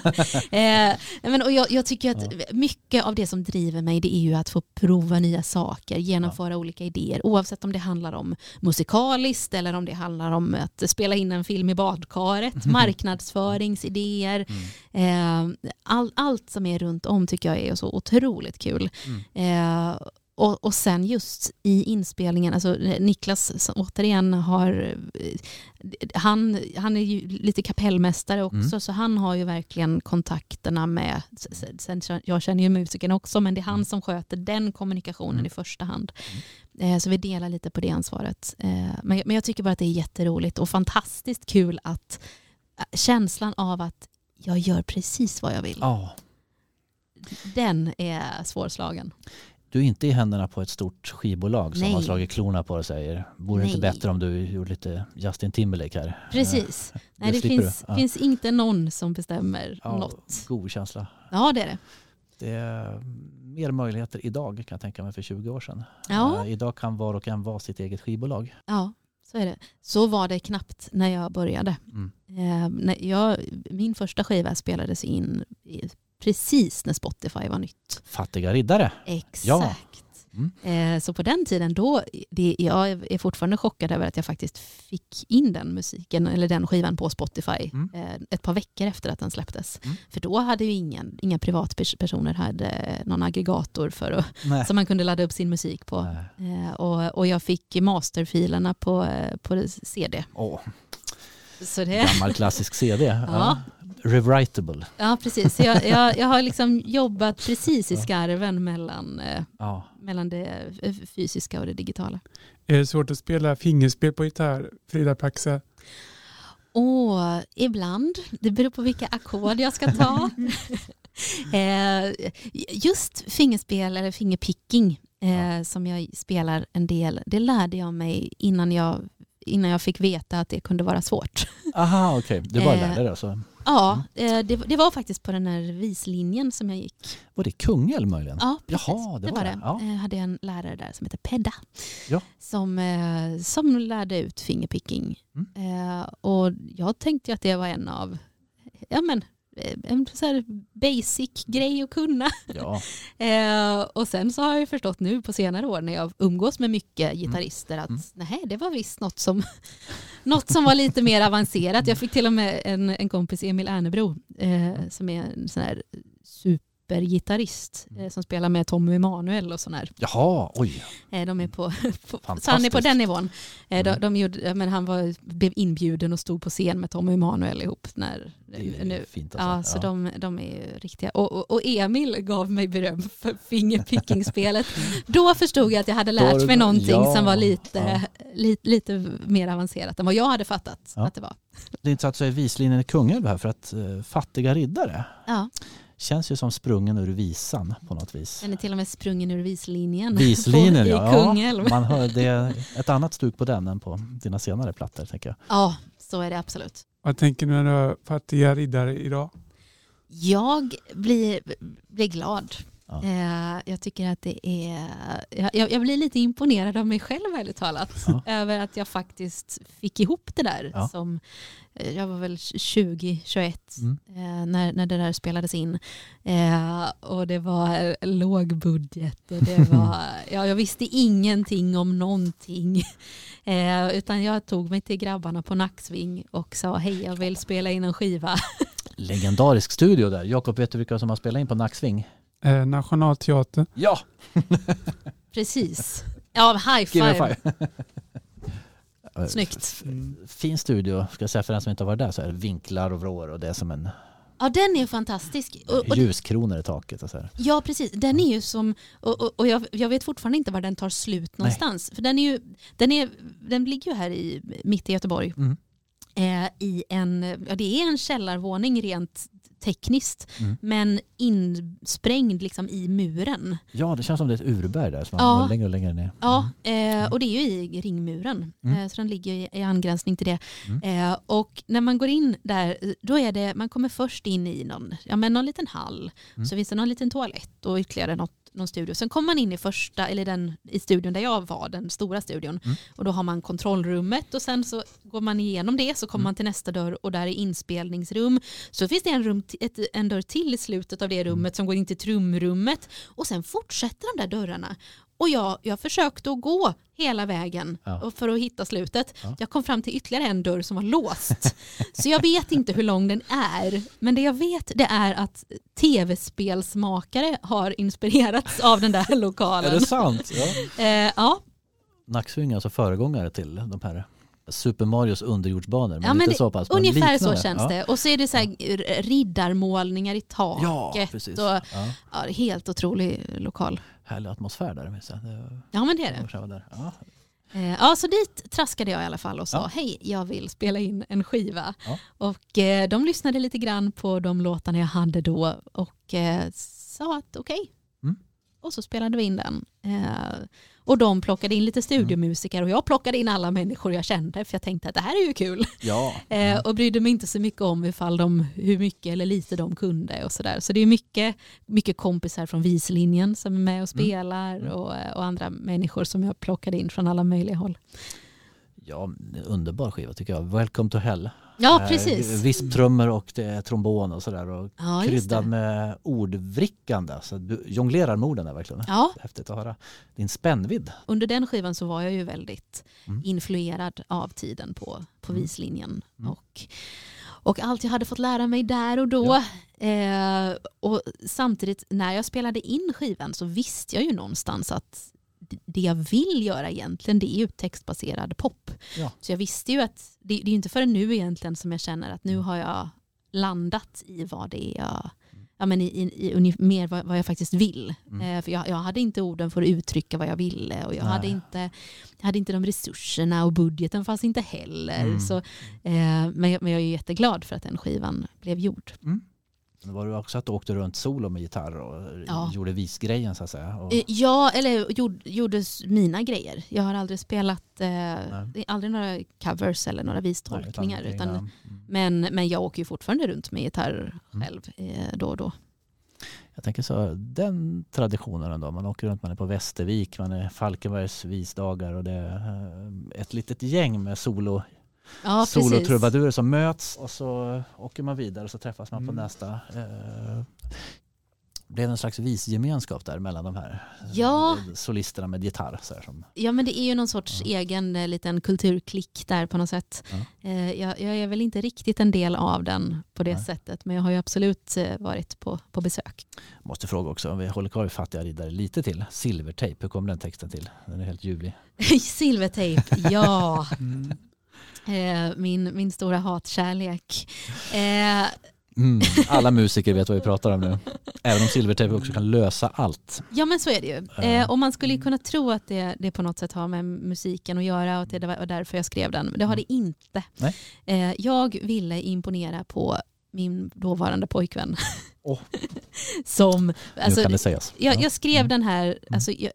eh, men, och jag, jag tycker att mycket av det som driver mig det är ju att få prova nya saker, genomföra olika idéer oavsett om det handlar om musikaliskt eller om det handlar om att spela in en film i badkaret, marknadsföringsidéer. Eh, all, allt som är runt om tycker jag är så otroligt kul. Eh, och, och sen just i inspelningen, alltså Niklas som återigen har, eh, han, han är ju lite kapellmästare också Mm. så han har ju verkligen kontakterna med, sen, jag känner ju musiken också men det är han Mm. som sköter den kommunikationen Mm. i första hand. Eh, så vi delar lite på det ansvaret. Eh, men, men jag tycker bara att det är jätteroligt och fantastiskt kul att eh, känslan av att jag gör precis vad jag vill, ja. den är svårslagen. Du är inte i händerna på ett stort skivbolag som Nej. har slagit klorna på och säger vore det inte bättre om du gjorde lite Justin Timberlake här? Precis. Nej, det finns. Ja. finns inte någon som bestämmer Ja, något. god känsla. Ja, det är det. Det är mer möjligheter idag kan jag tänka mig för 20 år sedan. Ja. Eh, idag kan var och en vara sitt eget skivbolag. Ja, så är det. Så var det knappt när jag började. Mm. Eh, när jag, min första skiva spelades in i, precis när Spotify var nytt. Fattiga riddare. Exakt. Mm. Eh, så på den tiden då, det, jag är fortfarande chockad över att jag faktiskt fick in den musiken, eller den skivan på Spotify Mm. eh, ett par veckor efter att den släpptes. Mm. För då hade ju ingen, inga privatpersoner hade någon aggregator för att, Nej. som man kunde ladda upp sin musik på. Eh, och, och jag fick masterfilerna på, eh, på CD. Åh, Så det, gammal klassisk CD. Ja. Rewritable. ja, precis. Jag, jag, jag har liksom jobbat precis i skarven mellan, eh, Ja. mellan det eh, fysiska och det digitala. Är det svårt att spela fingerspel på gitarr, Frida Paxa? Åh, ibland. Det beror på vilka ackord jag ska ta. eh, just fingerspel eller fingerpicking eh, som jag spelar en del, det lärde jag mig innan jag, innan jag fick veta att det kunde vara svårt. Aha, okej. Bara Eh, lärde dig alltså. Ja, eh, det, det var faktiskt på den här vislinjen som jag gick. Var det Kungälv möjligen? Ja, precis. Jaha, det det var var det. Ja. Jag hade en lärare där som heter Pedda. Ja. Som, eh, som lärde ut fingerpicking. Mm. Eh, och jag tänkte att det var en av, ja men, eh, en så basic grej att kunna. Ja. Eh, och sen så har jag ju förstått nu på senare år när jag umgås med mycket gitarrister att Mm. nej, det var visst något som, något som var lite mer avancerat. Jag fick till och med en, en kompis, Emil Ernebro, eh, som är en sån här supergitarrist eh, som spelar med Tommy Emanuel och sån här. Jaha, oj. Eh, de är på, på, så han är på den nivån. Eh, de, Mm. de gjorde, ja, men han var, blev inbjuden och stod på scen med Tommy Emanuel ihop. När, nu, fint Ja, alltså. så De, de är ju riktiga. Och, och, och Emil gav mig beröm för fingerpicking-spelet. Då förstod jag att jag hade lärt mig någonting ja, som var lite, ja. lite, lite mer avancerat än vad jag hade fattat Ja. att det var. Det är inte så att du är vislinjen i Kungälv här för att uh, fattiga riddare Ja, känns ju som sprungen ur visan på något vis. den är till och med sprungen ur vislinjen. Vislinjen på, ja. I Kungälv. ja. Man hör, det är ett annat stuk på den än på dina senare plattor tänker jag. Ja, så är det absolut. Vad tänker du när du hör fattiga riddare idag? Jag blir, blir glad. Ja. Eh, jag tycker att det är, jag, jag blir lite imponerad av mig själv ärligt talat. Ja. Över att jag faktiskt fick ihop det där. Ja. Som, eh, jag var väl 20-21 Mm. eh, när, när det där spelades in. Eh, och det var låg budget och det var, ja, jag visste ingenting om någonting. Utan jag tog mig till grabbarna på Nacksving och sa hej jag vill spela in en skiva. Legendarisk studio där. Jakob, vet du vilka som har spelat in på Nacksving? Eh, Nationalteatern. Ja! Precis. Ja, high Give me five. five. Snyggt. Fin studio, ska jag säga för den som inte har varit där så är det vinklar och vrår och det är som en Ja, den är fantastisk. Och, och, ljuskronor i taket. Och så här. ja, precis. Den är ju som, och, och, och jag, jag vet fortfarande inte var den tar slut någonstans. För den, är ju, den, är, den ligger ju här i, mitt i Göteborg. Mm. Eh, I en, ja, det är en källarvåning rent tekniskt, Mm. men insprängd liksom i muren. Ja, det känns som det är ett urberg där som man Ja. går längre och längre ner. Ja, eh, och det är ju i ringmuren. Mm. Eh, så den ligger i, i angränsning till det. Mm. Eh, och när man går in där, då är det, man kommer först in i någon, ja, men någon liten hall. Mm. Så finns det någon liten toalett och ytterligare något, någon studio. Sen kommer man in i första, eller den, i studion där jag var, den stora studion. Mm. Och då har man kontrollrummet och sen så går man igenom det så kommer Mm. man till nästa dörr och där är inspelningsrum. Så finns det en, rum, ett, en dörr till i slutet av det Mm. rummet som går in till trumrummet. Och sen fortsätter de där dörrarna. Och jag, jag försökte att gå hela vägen Ja. för att hitta slutet. Ja. Jag kom fram till ytterligare en dörr som var låst. Så jag vet inte hur lång den är. Men det jag vet det är att tv-spelsmakare har inspirerats av den där lokalen. Är det sant? Ja. Eh, ja, Nacksving är alltså föregångare till de här Super Marios underjordsbanor. Men Ja, men det- så pass. ungefär så känns det. Och så är det så här riddarmålningar i taket. Ja, precis. Och, helt otrolig lokal. Härlig atmosfär där. var- Ja men det är det. där. Ja. Eh, Ja, så dit traskade jag i alla fall och sa Ja. hej, jag vill spela in en skiva. Ja. Och eh, de lyssnade lite grann på de låtarna jag hade då och eh, sa att okej. Mm. Och så spelade vi in den. Eh, och de plockade in lite studiomusiker och jag plockade in alla människor jag kände för jag tänkte att det här är ju kul. ja. Eh, och brydde mig inte så mycket om ifall de, hur mycket eller lite de kunde och sådär. Så det är mycket, mycket kompisar från vislinjen som är med och spelar Mm. och, och andra människor som jag plockade in från alla möjliga håll. ja, underbar skiva tycker jag. Welcome to hell. Ja, Eh, precis. Visptrummor och trombon och sådär. Och Ja, kryddad med ordvrickande. Så du jonglerar med orden där verkligen. Ja, Häftigt att höra din spännvidd. under den skivan så var jag ju väldigt Mm. influerad av tiden på, på Mm. vislinjen. Mm. Och, och allt jag hade fått lära mig där och då. Eh, och samtidigt när jag spelade in skivan så visste jag ju någonstans att det jag vill göra egentligen det är ju textbaserad pop. Ja. Så jag visste ju att det, det är inte förrän nu egentligen som jag känner att Mm. nu har jag landat i vad det är jag Ja, men i, i, i mer vad, vad jag faktiskt vill. Mm. Eh, för jag, jag hade inte orden för att uttrycka vad jag ville och jag hade inte, jag hade inte de resurserna och budgeten fanns inte heller. Mm. Så, eh, men, jag- men jag är jätteglad för att den skivan blev gjord. Det var det också att du åkte runt solo med gitarr och Ja. gjorde visgrejen så att säga. Och, Eh, Ja, eller gjorde, mina grejer. Jag har aldrig spelat, eh, aldrig några covers eller några vistolkningar. Nej, Utan, mm. men, men jag åker ju fortfarande runt med gitarr Mm. själv eh, då och då. Jag tänker så, den traditionen ändå. Man åker runt, man är på Västervik, man är Falkenbergs visdagar och det är eh, ett litet gäng med solo, Ja, solotrubadurer som möts och så åker man vidare och så träffas man på Mm. nästa. Eh, blev en slags visgemenskap där mellan de här Ja. eh, solisterna med gitarr. Så här, som, Ja men det är ju någon sorts Ja. egen eh, liten kulturklick där på något sätt. Eh, jag, jag är väl inte riktigt en del av den på det Nej. sättet men jag har ju absolut varit på, på besök. måste fråga också, om vi håller kvar vid fattiga riddare lite till. Silvertejp, hur kom den texten till? Den är helt ljuvlig. Silvertejp, ja. Mm. Eh, min, min stora hatkärlek. Eh, Mm. Alla musiker vet vad vi pratar om nu. Även om silvertejp också kan lösa allt. ja men så är det ju. Eh, och man skulle ju kunna tro att det, det på något sätt har med musiken att göra och att det var därför jag skrev den. Men det har det inte. Eh, jag ville imponera på min dåvarande pojkvän. Åh. Som, nu alltså, kan det sägas. Jag, Ja. jag skrev Mm. den här, alltså, jag,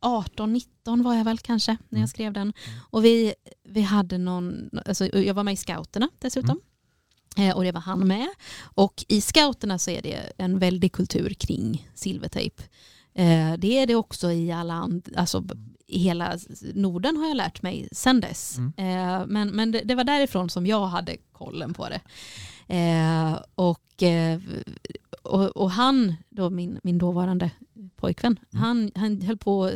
18-19 var jag väl kanske när Mm. jag skrev den. Och vi, vi hade någon, alltså, jag var med i scouterna dessutom. Mm. Eh, och det var han med. Och i scouterna så är det en väldig kultur kring silvertejp. Eh, det är det också i alla alltså i hela Norden har jag lärt mig sedan dess. Mm. Eh, men men det, det var därifrån som jag hade kollen på det. Och, och, och han, då min, min dåvarande pojkvän, Mm. han, han höll på,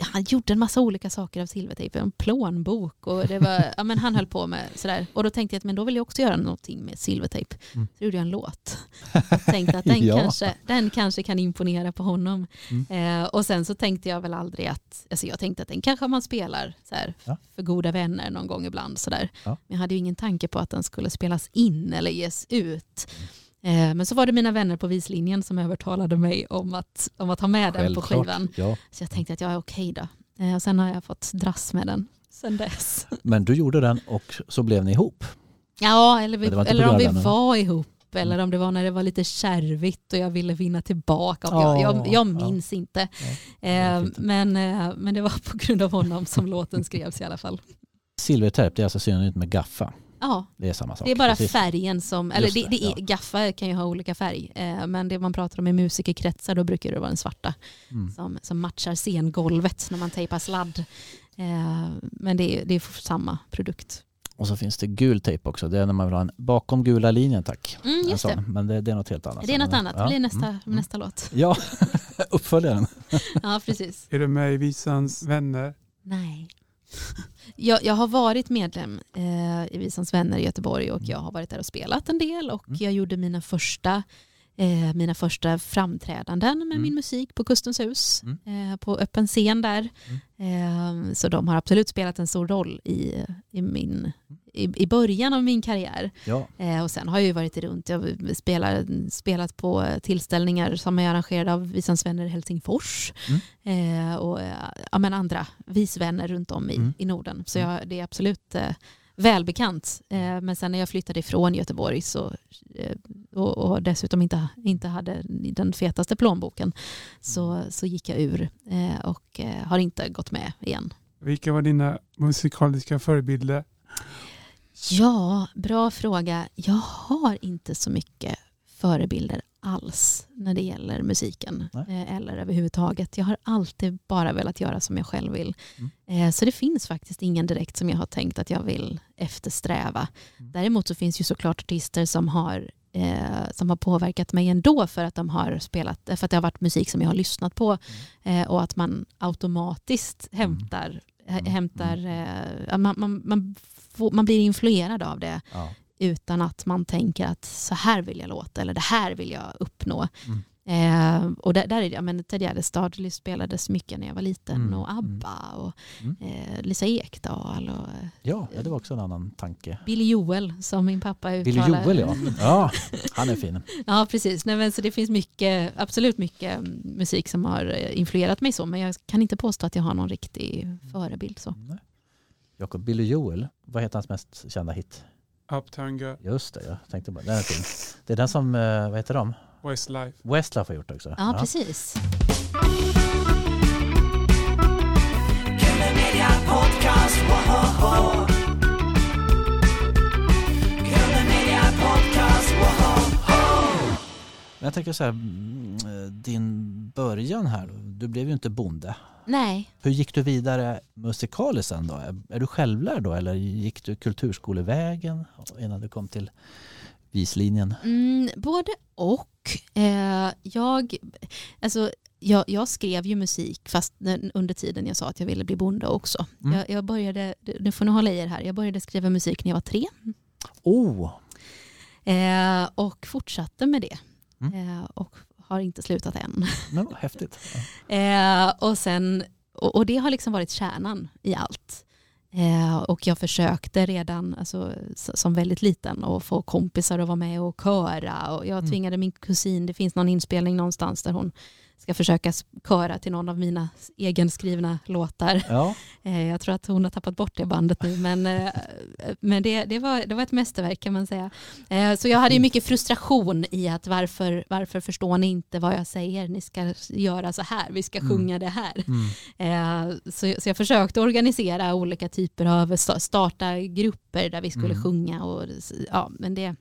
han gjorde en massa olika saker av silvertejp, en plånbok och det var, ja, men han höll på med sådär. Och då tänkte jag att men då vill jag också göra någonting med silvertejp. Mm. Så gjorde jag en låt. Jag tänkte att den, Ja. kanske, den kanske kan imponera på honom. Mm. Eh, och sen så tänkte jag väl aldrig att, alltså jag tänkte att den kanske man spelar så här, Ja. för goda vänner någon gång ibland. Så där. Ja. Men jag hade ju ingen tanke på att den skulle spelas in eller ges ut. Eh, men så var det mina vänner på vislinjen som övertalade mig om att, om att ha med den på Självklart. skivan. Ja. Så jag tänkte att jag är okej då. Eh, och sen har jag fått dras med den sen dess. Men du gjorde den och så blev ni ihop. Ja, eller, vi, inte eller om vi den. var ihop. Eller om det var när det var lite kärvigt och jag ville vinna tillbaka. Och jag, jag, Ja, jag minns inte. det är Eh, men, men det var på grund av honom som låten skrevs i alla fall. Silvertejp, det är alltså synonymt med gaffa. Ja, Det är samma sak. det är bara precis. färgen som, eller det, det, det är, ja. gaffa kan ju ha olika färg, eh, men det man pratar om i musikerkretsar då brukar det vara den svarta Mm. som, som matchar scengolvet när man tejpar sladd. Eh, men det är, det är samma produkt. Och så finns det gul tejp också. Det är när man vill ha en bakom gula linjen tack. Mm, just sån. det. Men det, det är något helt annat. Det är något annat, det ja. blir nästa, Mm, mm. nästa låt. Ja, uppföljaren. Ja, precis. Är du med i Visans vänner? Nej. Jag, jag har varit medlem eh, i Visans vänner i Göteborg och jag har varit där och spelat en del och Mm. jag gjorde mina första, eh, mina första framträdanden med Mm. min musik på Kustens hus Mm. eh, på öppen scen där. Eh, så de har absolut spelat en stor roll i, i, min, i, i början av min karriär. Ja. Eh, och sen har jag ju varit runt, jag har spelat, på tillställningar som är arrangerade av Visans vänner i Helsingfors eh, och eh, ja, men andra visvänner runt om i, Mm. i Norden. Så jag, det är absolut eh, välbekant. Men sen när jag flyttade ifrån Göteborg så, och, och dessutom inte, inte hade den fetaste plånboken så, så gick jag ur och har inte gått med igen. Vilka var dina musikaliska förebilder? Ja, bra fråga. Jag har inte så mycket förebilder alls när det gäller musiken Nej. eh, eller överhuvudtaget. Jag har alltid bara velat göra som jag själv vill. Mm. Eh, Så det finns faktiskt ingen direkt som jag har tänkt att jag vill eftersträva. Mm. Däremot så finns ju såklart artister som har eh, som har påverkat mig ändå för att de har spelat, för att det har varit musik som jag har lyssnat på Mm. eh, och att man automatiskt hämtar, Mm. hämtar eh, man, man, man, får, man blir influerad av det Ja. utan att man tänker att så här vill jag låta eller det här vill jag uppnå. Mm. Eh, och där, där är det, ja, men Ted Gärdestad spelades mycket när jag var liten Mm, och ABBA och Mm. eh, Lisa Ekdahl och eh, Ja, ja, det var också en annan tanke. Billy Joel som min pappa Billy uttalar. Joel ja. Ja, han är fin. Ja, precis. Nej, men så det finns mycket, absolut mycket mm, musik som har eh, influerat mig så, men jag kan inte påstå att jag har någon riktig förebild. så. Nej. Jakob, Billy Joel, vad heter hans mest kända hit? Uptown Girl, Just det, jag tänkte bara, den är fin. Det är den som, eh, vad heter de? Westlife. Westlife har gjort också. Ja, precis. Podcast, woho! Men jag tänker så här, mm, din början här, du blev ju inte bonde. Nej, Hur gick du vidare musikaliskt sen då? Är- Är du självlärd då eller gick du kulturskolevägen innan du kom till vislinjen? mm, både och. Eh, jag, alltså, jag, jag skrev ju musik fast när- under tiden jag sa att jag ville bli bonde också. Mm. Jag, jag började, nu får ni hålla i er här, jag började skriva musik när jag var tre Oh, eh, och fortsatte med det. Mm. Eh, och har inte slutat än. vad häftigt. Eh, och, sen, och, och det har liksom varit kärnan i allt. Eh, och jag försökte redan alltså, som väldigt liten att få kompisar att vara med och köra. Och jag Mm. tvingade min kusin, det finns någon inspelning någonstans där hon ska försöka köra till någon av mina egenskrivna låtar. Ja, Eh, jag tror att hon har tappat bort det bandet nu, men, eh, men det, det, var, det var ett mästerverk kan man säga. Eh, så jag hade ju mycket frustration i att varför, varför förstår ni inte vad jag säger? Ni ska göra så här, vi ska Mm. sjunga det här. mm. Eh, så, så jag försökte organisera olika typer av, sta- starta grupper där vi skulle Mm. sjunga. Och, ja, men det,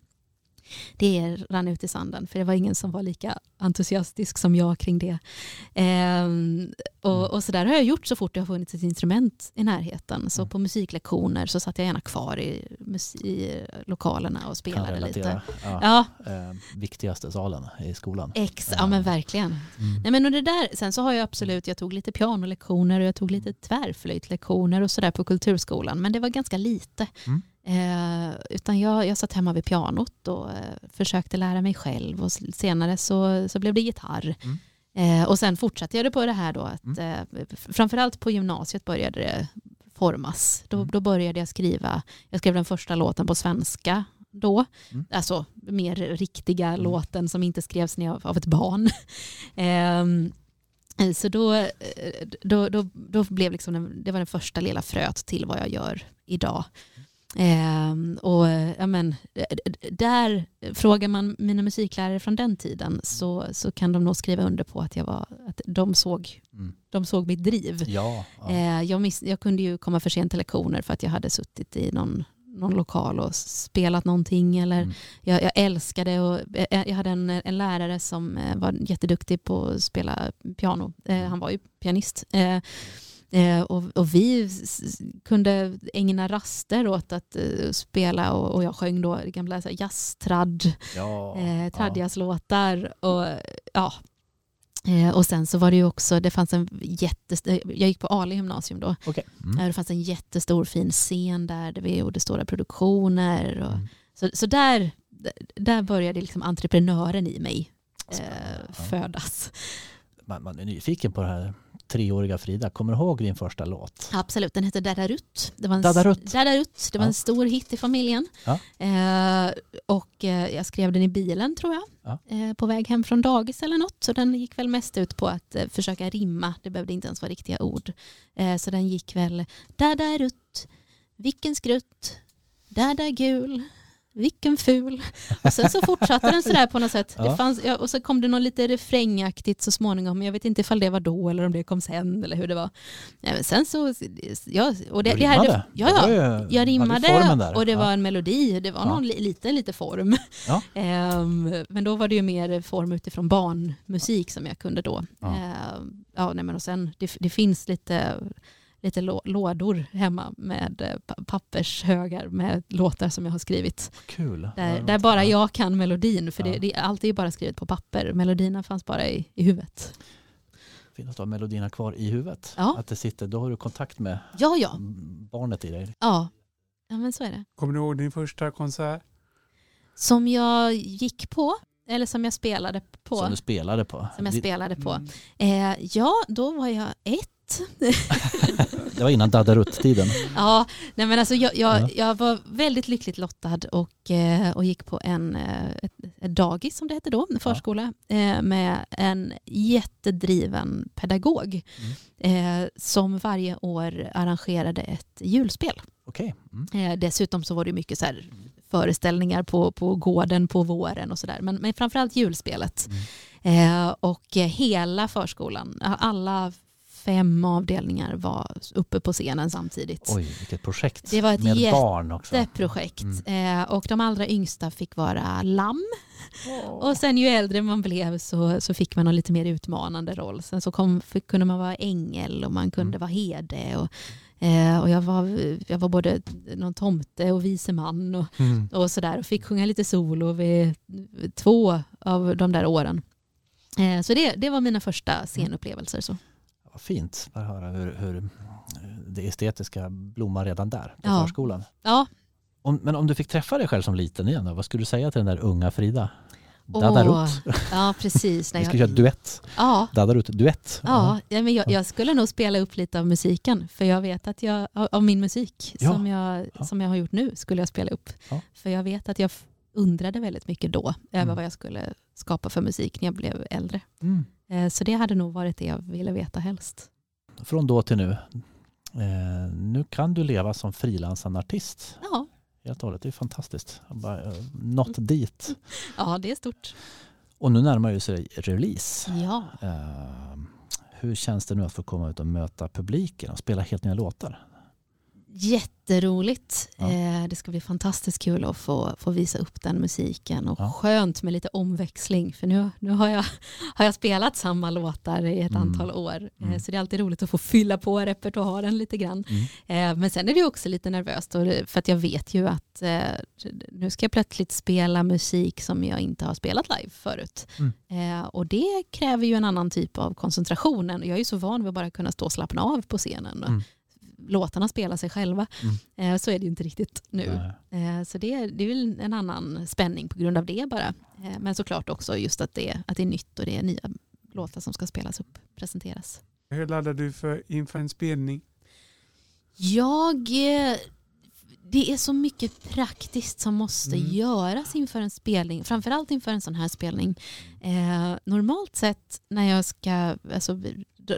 det rann ut i sanden för det var ingen som var lika entusiastisk som jag kring det. Ehm, och, och så där har jag gjort så fort det har funnits ett instrument i närheten. Så Mm. på musiklektioner så satt jag gärna kvar i, i lokalerna och spelade lite. Ja. Ja, Eh, viktigaste salen i skolan. ex, ja men verkligen. Mm. Nej, men och det där, sen så har jag absolut, jag tog lite pianolektioner och jag tog lite tvärflöjtlektioner och sådär på kulturskolan. Men det var ganska lite. Mm. Eh, utan jag, jag satt hemma vid pianot och eh, försökte lära mig själv. Och senare så, så blev det gitarr. Mm. Eh, och sen fortsatte jag det på det här då. Att, eh, f- framförallt på gymnasiet började det formas. Då, Mm. då började jag skriva, jag skrev den första låten på svenska då. Mm. Alltså mer riktiga låten som inte skrevs ner av, av ett barn. Ehm, så då, eh, då, då, då blev liksom den, det var den första lilla fröet till vad jag gör idag. Ehm, och eh, ja, men, eh, där frågar man mina musiklärare från den tiden så, så kan de nog skriva under på att, jag var, att de, såg, Mm. de såg mitt driv. Ja, ja. Eh, jag, miss, jag kunde ju komma för sent till lektioner för att jag hade suttit i någon, någon lokal och spelat någonting. Eller Mm. jag, jag älskade och eh, jag hade en, en lärare som eh, var jätteduktig på att spela piano. Eh, han var ju pianist. Eh, eh, och, och vi kunde ägna raster åt att eh, spela och, och jag sjöng då gamla jazztradd ja. eh, tradjazzlåtar. Och, ja. eh, och sen så var det ju också, det fanns en jättestor, jag gick på Ale gymnasium då, Okej. Mm. Eh, det fanns en jättestor fin scen där, där vi gjorde stora produktioner. Och, Mm. så, så där, där började liksom entreprenören i mig eh, födas. Man, man är nyfiken på det här treåriga Frida. Kommer du ihåg din första låt? Absolut, den hette Dadarut. Det var en, Dadarut. Dadarut. Det var Ja. en stor hit i familjen. Ja. Eh, och eh, jag skrev den i bilen tror jag. Ja. Eh, på väg hem från dagis eller något. Så den gick väl mest ut på att eh, försöka rimma. Det behövde inte ens vara riktiga ord. Eh, så den gick väl Dadarut, vilken skrutt, Dada gul, vilken ful. Och sen så fortsatte den sådär på något sätt. Ja. Det fanns, ja, och så kom det något lite refrängaktigt så småningom. Men jag vet inte ifall det var då eller om det kom sen eller hur det var. Ja, men sen så, ja, och det, Du rimmade. ja, Det ja, ju- jag rimmade och det Ja. var en melodi. Det var Ja. någon li, lite, form. Ja. Ehm, men då var det ju mer form utifrån barnmusik som jag kunde då. Ja. Ehm, ja, nej, men och sen, det, det finns lite, lite lå, lådor hemma med eh, pa- pappershögar med låtar som jag har skrivit. Kul. Där, där bara ja. jag kan melodin, för Ja. det, det, allt är ju bara skrivet på papper. Melodierna fanns bara i, i huvudet. Fint att du har melodierna kvar i huvudet. Ja. Att det sitter, då har du kontakt med Ja, ja. barnet i dig. Ja, ja men så är det. Kommer du ihåg din första konsert? Som jag gick på, eller som jag spelade på. Som du spelade på. som jag spelade på. Mm. Eh, ja, då var jag ett. Det var innan Dadarutt-tiden. Ja, nej men alltså jag, jag, Ja. jag var väldigt lyckligt lottad och, eh, och gick på en, eh, ett, ett dagis som det hette då, en förskola, eh, med en jättedriven pedagog eh, som varje år arrangerade ett julspel. Okej. Mm. Eh, dessutom så var det mycket så här föreställningar på, på gården på våren och sådär. Men, men framförallt julspelet. Eh, och hela förskolan, alla fem avdelningar var uppe på scenen samtidigt. Oj, vilket projekt. Det var ett Med jätte- barn också. Jätteprojekt. Mm. Eh, och de allra yngsta fick vara lamm. Och sen ju äldre man blev så, så fick man en lite mer utmanande roll. Sen så kom, fick, kunde man vara ängel och man kunde Mm. vara herde. Och, eh, och jag, var, jag var både någon tomte och vise man och, Mm. och sådär. Och fick sjunga lite solo vid två av de där åren. Eh, så det, det var mina första scenupplevelser. Så. Vad fint att höra hur, hur det estetiska blommar redan där på Ja. förskolan. Ja, Om, men om du fick träffa dig själv som liten igen, då, vad skulle du säga till den där unga Frida? Dadarut. ja precis. Vi Nej, ska jag, köra duett. ja, Dadarut, duett. Ja, ja, men jag, jag skulle nog spela upp lite av musiken. För jag vet att jag, av min musik Ja. som, jag, Ja. som jag har gjort nu skulle jag spela upp. För jag vet att jag undrade väldigt mycket då över Mm. vad jag skulle skapa för musik när jag blev äldre. Mm. Eh, Så det hade nog varit det jag ville veta helst. Från då till nu. Eh, nu kan du leva som frilansande artist. Ja, Helt och hållet. Det är fantastiskt. Bara, eh, nått dit. ja det är stort. Och nu närmar ju sig release. Ja. Eh, hur känns det nu att få komma ut och möta publiken och spela helt nya låtar? Jätteroligt. Ja. Eh, det ska bli fantastiskt kul att få, få visa upp den musiken och Ja. skönt med lite omväxling för nu, nu har, jag, har jag spelat samma låtar i ett Mm. antal år Mm. eh, så det är alltid roligt att få fylla på repertoaren lite grann. Mm. Eh, men sen är det också lite nervöst för att jag vet ju att nu ska jag plötsligt spela musik som jag inte har spelat live förut. Mm. Och det kräver ju en annan typ av koncentration. Jag är ju så van vid att bara kunna stå och slappna av på scenen. Låtarna spelar sig själva. Mm. Eh, så är det ju inte riktigt nu. Nej. Eh, så det, är- det är väl en annan spänning på grund av det bara. Eh, men såklart också just att det, att det är nytt och det är nya låtar som ska spelas upp, presenteras. Hur laddar du för inför en spelning? Jag, eh, det är så mycket praktiskt som måste Mm. göras inför en spelning, framförallt inför en sån här spelning. Eh, normalt sett när jag ska, alltså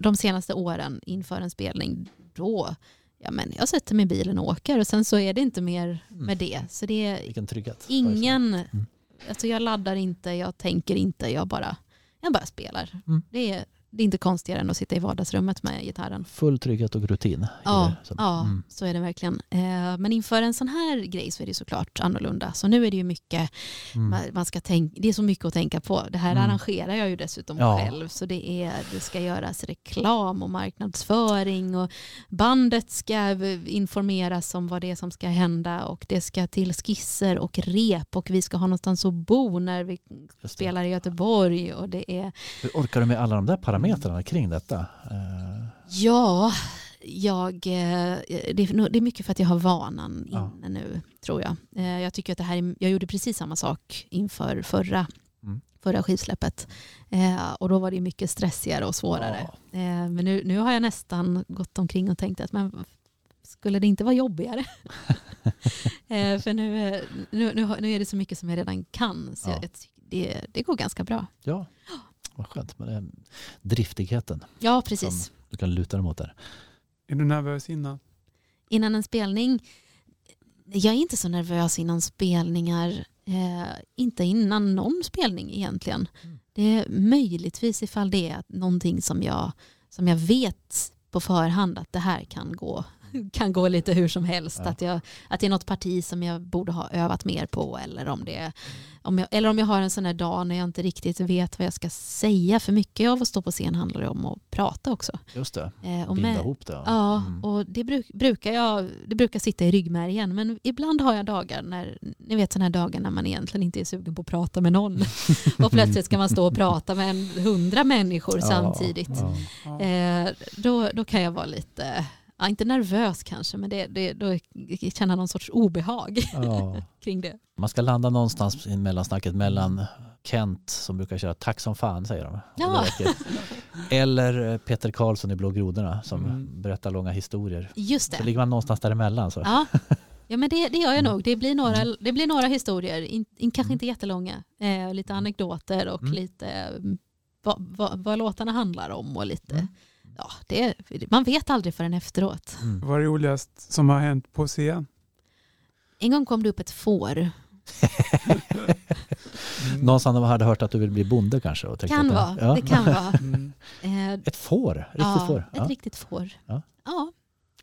de senaste åren inför en spelning, då, ja men jag sätter mig i bilen och åker och sen så är det inte mer Mm. med det. Så det är Vilken trygghet. ingen, Mm. alltså jag laddar inte, jag tänker inte, jag bara, jag bara spelar. Mm. Det, är, det är inte konstigare än att sitta i vardagsrummet med gitarren. Full trygghet och rutin. Ja, det, så- ja Mm. så är det verkligen. Eh, men inför en sån här grej så är det såklart annorlunda. Så nu är det ju mycket, Mm. man- ska tänka, det är så mycket att tänka på. Det här Mm. arrangerar jag ju dessutom Ja. själv. Så det, är, det ska göras reklam och marknadsföring och bandet ska informeras om vad det är som ska hända och det ska till skisser och rep och vi ska ha någonstans att bo när vi spelar i Göteborg och det är Hur orkar du med alla de där parametrarna kring detta? Eh, Ja, jag, eh, det, är, nog- det är mycket för att jag har vanan Ja. inne nu, tror jag. Eh, Jag tycker att det här är, jag gjorde precis samma sak inför förra, Mm. förra skivsläppet. Och då var det mycket stressigare och svårare. Ja. Men nu, nu har jag nästan gått omkring och tänkt att men skulle det inte vara jobbigare? För nu, nu, nu, är det så mycket som jag redan kan. Så Ja. jag, det, det går ganska bra. ja, vad skönt. Men det är driftigheten Ja, precis. som du kan luta dig mot där. Är du nervös innan? innan en spelning. Jag är inte så nervös innan spelningar. Eh, inte innan någon spelning egentligen. Mm. Det är möjligtvis ifall det är någonting som jag, som jag vet på förhand att det här kan gå, kan gå lite hur som helst. Ja. Att, jag, att det är något parti som jag borde ha övat mer på eller om, det, om, jag, eller om jag har en sån här dag när jag inte riktigt vet vad jag ska säga. För mycket av att stå på scen handlar om att prata också. Just det, Eh, och binda med- ihop det. Ja, Mm. och det, bruk, brukar jag, det brukar sitta i ryggmärgen. Men ibland har jag dagar, när, ni vet sådana här dagar när man egentligen inte är sugen på att prata med någon. och plötsligt ska man stå och prata med en hundra människor Ja, samtidigt. ja. Ja. Eh, då, då kan jag vara lite, ja, inte nervös kanske, men det, det, då känna någon sorts obehag Ja. kring det. Man ska landa någonstans i mellansnacket mellan Kent som brukar köra tack som fan säger de. Ja. Eller eh, Peter Karlsson i Blå grodorna som Mm. berättar långa historier. Just Så det. ligger man någonstans däremellan. Så. Ja. Ja men det, det gör jag Mm. nog. Det blir några, det blir några historier, in, in, kanske inte jättelånga. Eh, lite anekdoter och Mm. lite mm, vad, vad, vad låtarna handlar om och lite, Mm. Ja, det, man vet aldrig förrän efteråt. Mm. Vad är roligast som har hänt på scen? En gång kom det upp ett får. Mm. Någonstans de hade hört att du vill bli bonde kanske. Och Kan att, vara, Ja. det kan vara. Mm. Eh, Ett får, riktigt ja, får. Ett Ja. riktigt får. Ja. Ja.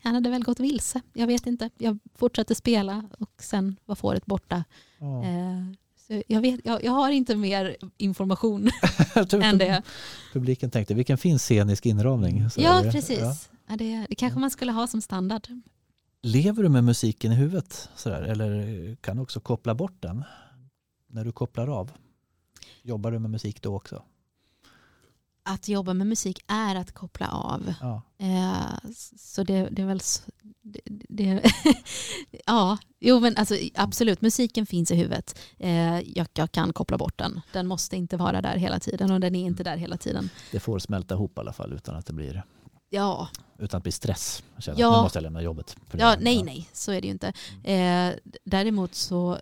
Han hade väl gått vilse, jag vet inte. Jag fortsatte spela och sen var fåret borta. Ja. Eh, så jag, vet, jag, jag har inte mer information än det. Publiken tänkte vilken fin scenisk inramning. Så Ja, det. precis. Ja. Ja, det, det kanske man skulle ha som standard. Lever du med musiken i huvudet? Sådär? Eller kan du också koppla bort den? När du kopplar av? Jobbar du med musik då också? Att jobba med musik är att koppla av. Ja. Eh, så det, det är väl... Så, det, det, ja, jo men alltså, absolut, musiken finns i huvudet. Eh, jag, jag kan koppla bort den. Den måste inte vara där hela tiden och den är inte där hela tiden. Det får smälta ihop i alla fall utan att det blir, Ja, utan att bli stress. Ja. att nu måste jag lämna jobbet. Ja nej, nej, så är det ju inte. Eh, däremot så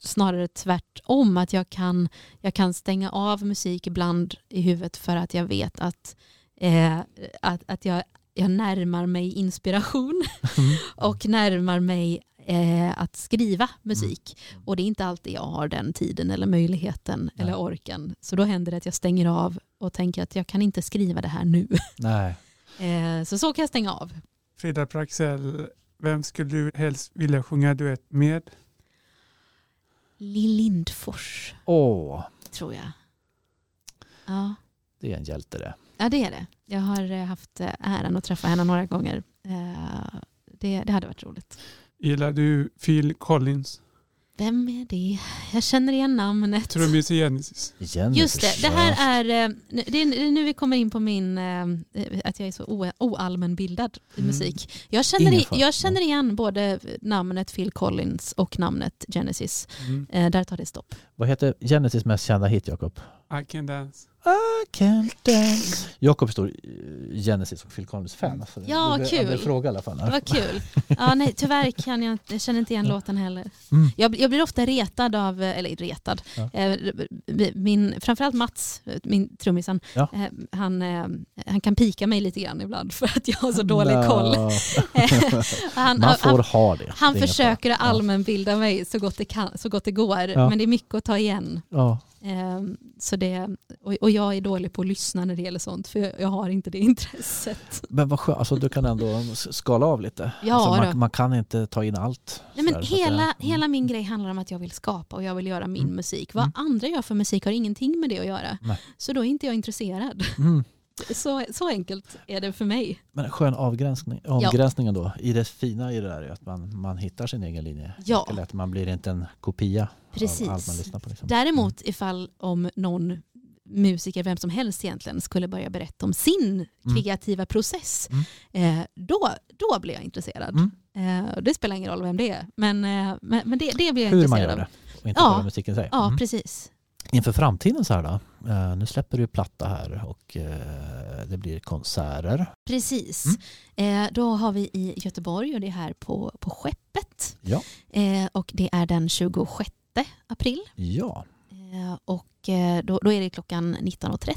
snarare tvärtom, att jag kan, jag kan stänga av musik ibland i huvudet för att jag vet att, eh, att, att jag, jag närmar mig inspiration Mm. och närmar mig eh, att skriva musik. Mm. Och det är inte alltid jag har den tiden eller möjligheten Nej. eller orken. Så då händer det att jag stänger av och tänker att jag kan inte skriva det här nu. Nej. Eh, så så kan jag stänga av. Frida Praxell, Vem skulle du helst vilja sjunga duett med? Lill Lindfors, Åh, tror jag. Ja. det är en hjälte det. ja, det är det. Jag har eh, haft eh, äran att träffa henne några gånger. Det, det hade varit roligt. Gillar du Phil Collins? Vem är det? Jag känner igen namnet. Trummis i Genesis. Genesis, Just det, det här är, eh, det är nu vi kommer in på min, eh, att jag är så oallmänbildad i Mm. musik. Jag känner, i, jag känner igen både namnet Phil Collins och namnet Genesis. Mm. Eh, Där tar det stopp. Vad heter Genesis mest kända hit, Jakob? I can dance. I can't dance. Jakob är stor eh, Genesis och Phil Collins-fan. Alltså, Ja, det kul. Blev fråga i alla fall. Det var kul. Ja, nej, tyvärr kan jag, jag känner inte igen låten heller. Mm. Jag, jag blir ofta retad av, eller retad, Ja. Eh, min, framförallt Mats, min trummisen, Ja. eh, han, eh, han kan pika mig lite grann ibland för att jag har så dålig Nå. koll. han, Man får han, ha det. han Det försöker allmänbilda mig så gott det, kan, så gott det går, Ja. men det är mycket att ta igen. Ja. Eh, Så det, och, jag är dålig på att lyssna när det gäller sånt, för jag, jag har inte det intresset. Men vad skönt, alltså, du kan ändå skala av lite. Ja, alltså, man, man kan inte ta in allt. Nej, men sådär, så att hela, hela min grej handlar om att jag vill skapa och jag vill göra min Mm. musik. Vad Mm. andra gör för musik har ingenting med det att göra. Nej. Så då är inte jag intresserad. Mm. Så, så enkelt är det för mig. Men en skön avgränsning, avgränsningen då. I det fina i det där är att man, man hittar sin egen linje. Ja. Lätt. Man blir inte en kopia Precis. av allt man lyssnar på. Liksom. Däremot ifall om någon musiker, vem som helst egentligen, skulle börja berätta om sin kreativa process, Mm. eh, då, då blir jag intresserad. Mm. Eh, det spelar ingen roll vem det är, men, eh, men, men det, det blir jag Hur man intresserad gör av. det och inte Ja. bara musiken säger. Ja, Mm. precis. Inför framtiden så här då. Eh, nu släpper du platta här och eh, det blir konserter. Precis. Mm. Eh, då har vi i Göteborg och det är här på, på Skeppet. Ja. Och det är den 26 april. Ja. Eh, och eh, då, då är det klockan 19.30.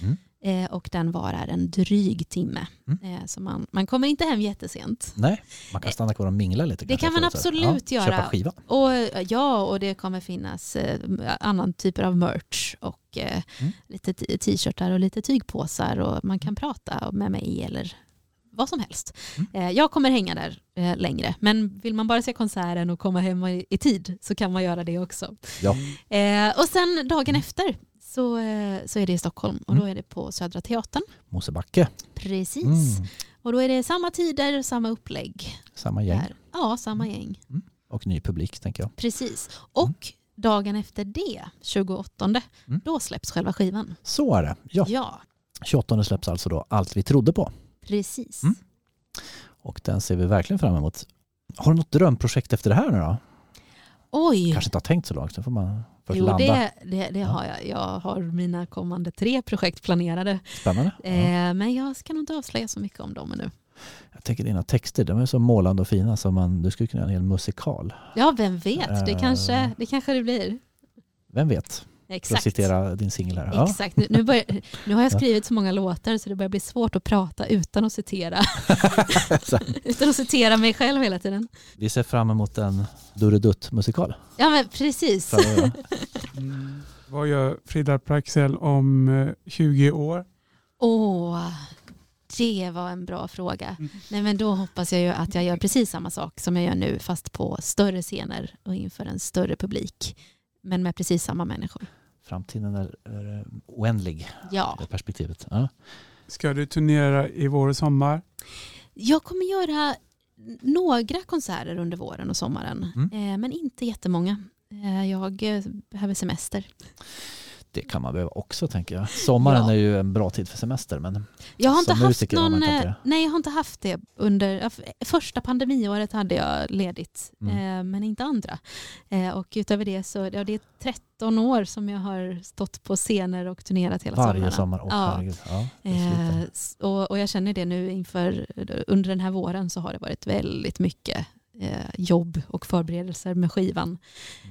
Mm. Eh, och den varar en dryg timme. Mm. Eh, så man, man kommer inte hem jättesent. Nej, man kan stanna kvar och mingla lite. Det kan man absolut ja, göra. Köpa skiva. Och, ja, och det kommer finnas eh, annan typer av merch och Mm. lite t-shirtar och lite tygpåsar och man kan prata med mig eller vad som helst. Mm. Eh, jag kommer hänga där eh, längre, men vill man bara se konserten och komma hem i, tid så kan man göra det också. Ja. Eh, och sen dagen efter så, så är det i Stockholm och då Mm. är det på Södra Teatern. Mosebacke. Precis. Mm. Och då är det samma tider, samma upplägg. Samma gäng Där. Ja, samma gäng. och ny publik tänker jag. Precis. Och dagen efter det, 28, Mm. då släpps själva skivan. Så är det. Ja. Ja, 28 släpps alltså då Allt vi trodde på. Precis. Mm. Och den ser vi verkligen fram emot. Har du något drömprojekt efter det här nu då? Oj, Kanske inte har tänkt så långt, så får man först jo, landa. det, det, det Ja. har jag. Jag har mina kommande tre projekt planerade. Spännande. Ja. Eh, men jag ska nog inte avslöja så mycket om dem ännu. Jag tänker dina texter, de är så målande och fina så man, du skulle kunna göra en hel musikal. Ja, vem vet? Det Eh. kanske det, kanske det blir. Vem vet? För att Exakt. citera din singel här. Ja. Exakt. Nu, nu, börjar, nu har jag skrivit så många låtar så det börjar bli svårt att prata utan att citera, utan att citera mig själv hela tiden. vi ser fram emot en Duredutt-musikal Ja, men precis. Mm. Vad gör Frida Praxell om eh, 20 år? Åh, det var en bra fråga. Mm. Nej, men då hoppas jag ju att jag gör precis samma sak som jag gör nu fast på större scener och inför en större publik. Men med precis samma människor. Framtiden är, är oändlig, Ja, det perspektivet. Ja. Ska du turnera i vår och sommar? jag kommer göra några konserter under våren och sommaren. Mm. Eh, men inte jättemånga. Eh, jag eh, behöver semester. Det kan man behöva också tänker jag. Sommaren Ja. är ju en bra tid för semester men Jag har inte haft musiker någon, inte eh, nej jag har inte haft det under, första pandemiåret hade jag ledigt, Mm. eh, men inte andra. Eh, och utöver det så, ja, det är 13 år som jag har stått på scener och turnerat hela varje somrarna. sommar, åh Ja. herregud. Ja, Eh, och, och jag känner det nu inför, under den här våren så har det varit väldigt mycket eh, jobb och förberedelser med skivan.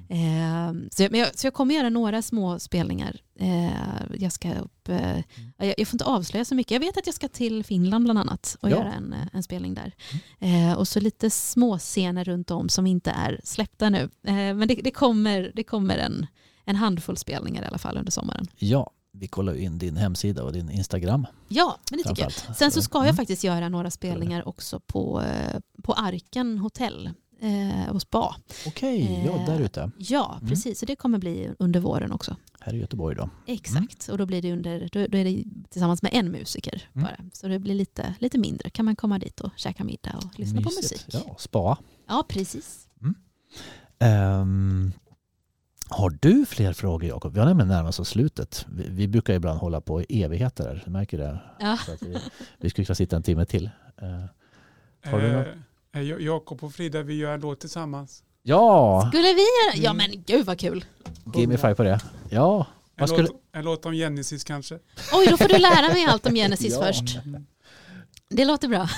Eh, så, jag, men jag, så jag kommer göra några små spelningar. Eh, jag ska upp, eh, jag, jag får inte avslöja så mycket. Jag vet att jag ska till Finland bland annat och Ja. göra en, eh, en spelning där. Eh, och så lite små scener runt om som inte är släppta nu. Men det, det kommer, det kommer en, en handfull spelningar i alla fall under sommaren. Ja, Vi kollar ju in din hemsida och din Instagram. Ja, men det tycker jag. Sen så ska jag Mm. faktiskt göra några spelningar också på, eh, på Arken hotell eh, och spa. Okej, ja Eh, där ute. Ja, Mm. precis. Så det kommer bli under våren också. Här i Göteborg då. Exakt, och då blir det under, då, då är det tillsammans med en musiker Mm. bara. Så det blir lite, lite mindre. Kan man komma dit och käka middag och lyssna på Mysigt. musik. Ja, spa. Ja, precis. Ehm, har du fler frågor Jakob? Vi har nämligen närmat oss slutet. Vi, vi brukar ibland hålla på i evigheter. Här. Du märker det? Ja. Vi, vi skulle kunna sitta en timme till. Eh, Har du något? Eh, eh, Jakob och Frida, vi gör en låt tillsammans. ja, Skulle vi göra? Ja Mm. men gud vad kul. give me five på det. Ja, En, vad skulle... låt, en låt om Genesis kanske. Oj, då får du lära mig allt om Genesis Ja. först. Det låter bra.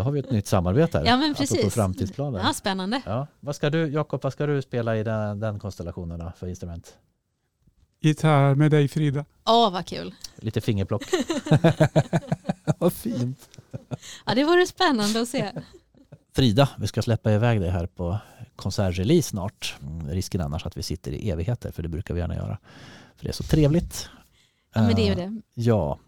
Då har vi ett nytt samarbete här. Ja, men precis. framtidsplaner. Ja, spännande. Ja. Vad ska du, Jakob, vad ska du spela i den, den konstellationen för instrument? Gitarr med dig Frida. Åh, vad kul. Lite fingerplock. vad fint. Ja, det vore spännande att se. Frida, vi ska släppa iväg dig här på konsertrelease snart. Mm, Risken annars att vi sitter i evigheter, för det brukar vi gärna göra. För det är så trevligt. Ja, men det är ju Eh, det. Ja,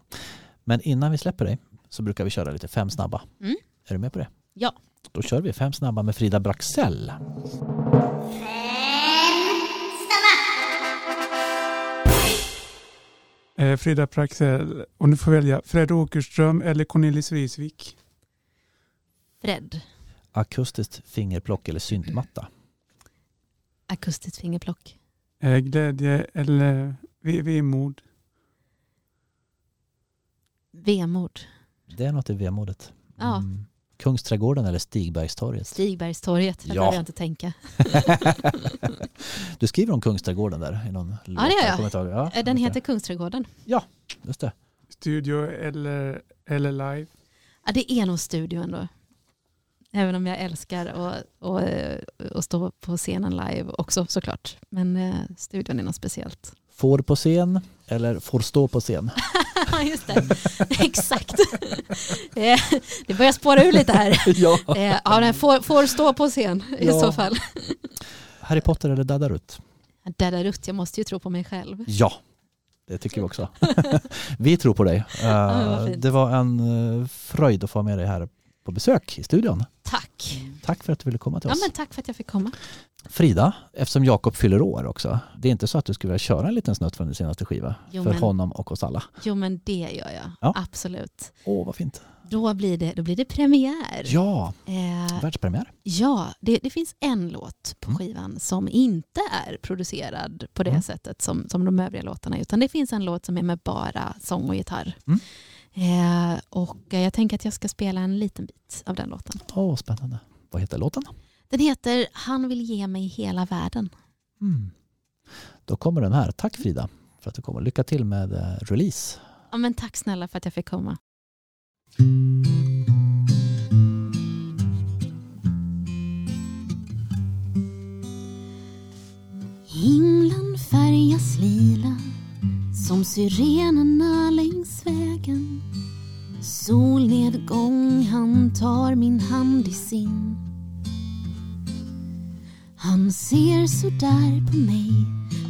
men innan vi släpper dig så brukar vi köra lite fem snabba. Mm. Är du med på det? Ja. Då kör vi fem snabba med Frida Braxell. Eh, Frida Praxell. Och du får välja Fred Åkerström eller Cornelis Vreeswijk. Fred, Akustiskt fingerplock eller syntmatta. akustiskt fingerplock. Eh, glädje eller ve- vemod. Vemod. Det är något i vemodet. Ja. Kungsträdgården eller Stigbergstorget? Stigbergstorget, här Ja. behöver jag inte tänka. du skriver om Kungsträdgården där i någon låt. det inte ihåg. Ja, Eh, Den just heter Kungsträdgården. det. Just det. Studio eller, eller live. Ja, det är nog studio ändå. Även om jag älskar att, att, att stå på scenen live också såklart. Men eh, studion är något speciellt. Får på scen eller får stå på scen? Ja, just det. Exakt. Eh, det börjar spåra ur lite här. ja. Eh, Ja, den får, får stå på scen i Ja. så fall. Harry Potter eller Daddarut? Dada Rutt, jag måste ju tro på mig själv. Ja, det tycker vi också. vi tror på dig. Eh, vad fint. det var en eh, fröjd att få med dig här på besök i studion. Tack. Tack för att du ville komma till Ja, oss. men tack för att jag fick komma. Frida, eftersom Jakob fyller år också, det är inte så att du skulle vilja köra en liten snutt från din senaste skiva? Jo, för men- honom och oss alla. Jo, men det gör jag. Ja. Absolut. Åh, vad fint. Då blir det, då blir det premiär. Ja, Eh, världspremiär. Ja, det, det finns en låt på Mm. skivan som inte är producerad på det Mm. sättet som, som de övriga låtarna. Utan det finns en låt som är med bara sång och gitarr. Mm. Eh, och eh, jag tänker att jag ska spela en liten bit av den låten. Åh, spännande. Vad heter låten? Den heter Han vill ge mig hela världen. Mm. Då kommer den här. Tack Frida för att du kommer. Lycka till med eh, release. Ja, men tack snälla för att jag fick komma. Himlen färgas lila som syrenerna längs vägen. Solnedgång, han tar min hand i sin. Han ser så där på mig,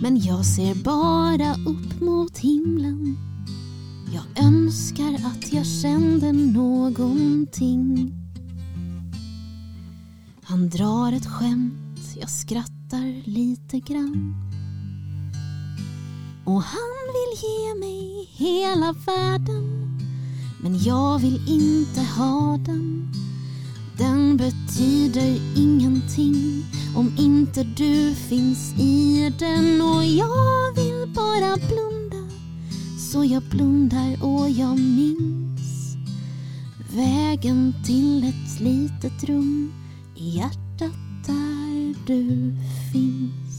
men jag ser bara upp mot himlen. Jag önskar att jag kände någonting. Han drar ett skämt, jag skrattar lite grann. Och han vill ge mig hela världen. Men jag vill inte ha den. Den betyder ingenting om inte du finns i den. Och jag vill bara blunda. Så jag blundar och jag minns vägen till ett litet rum i hjärtat där du finns.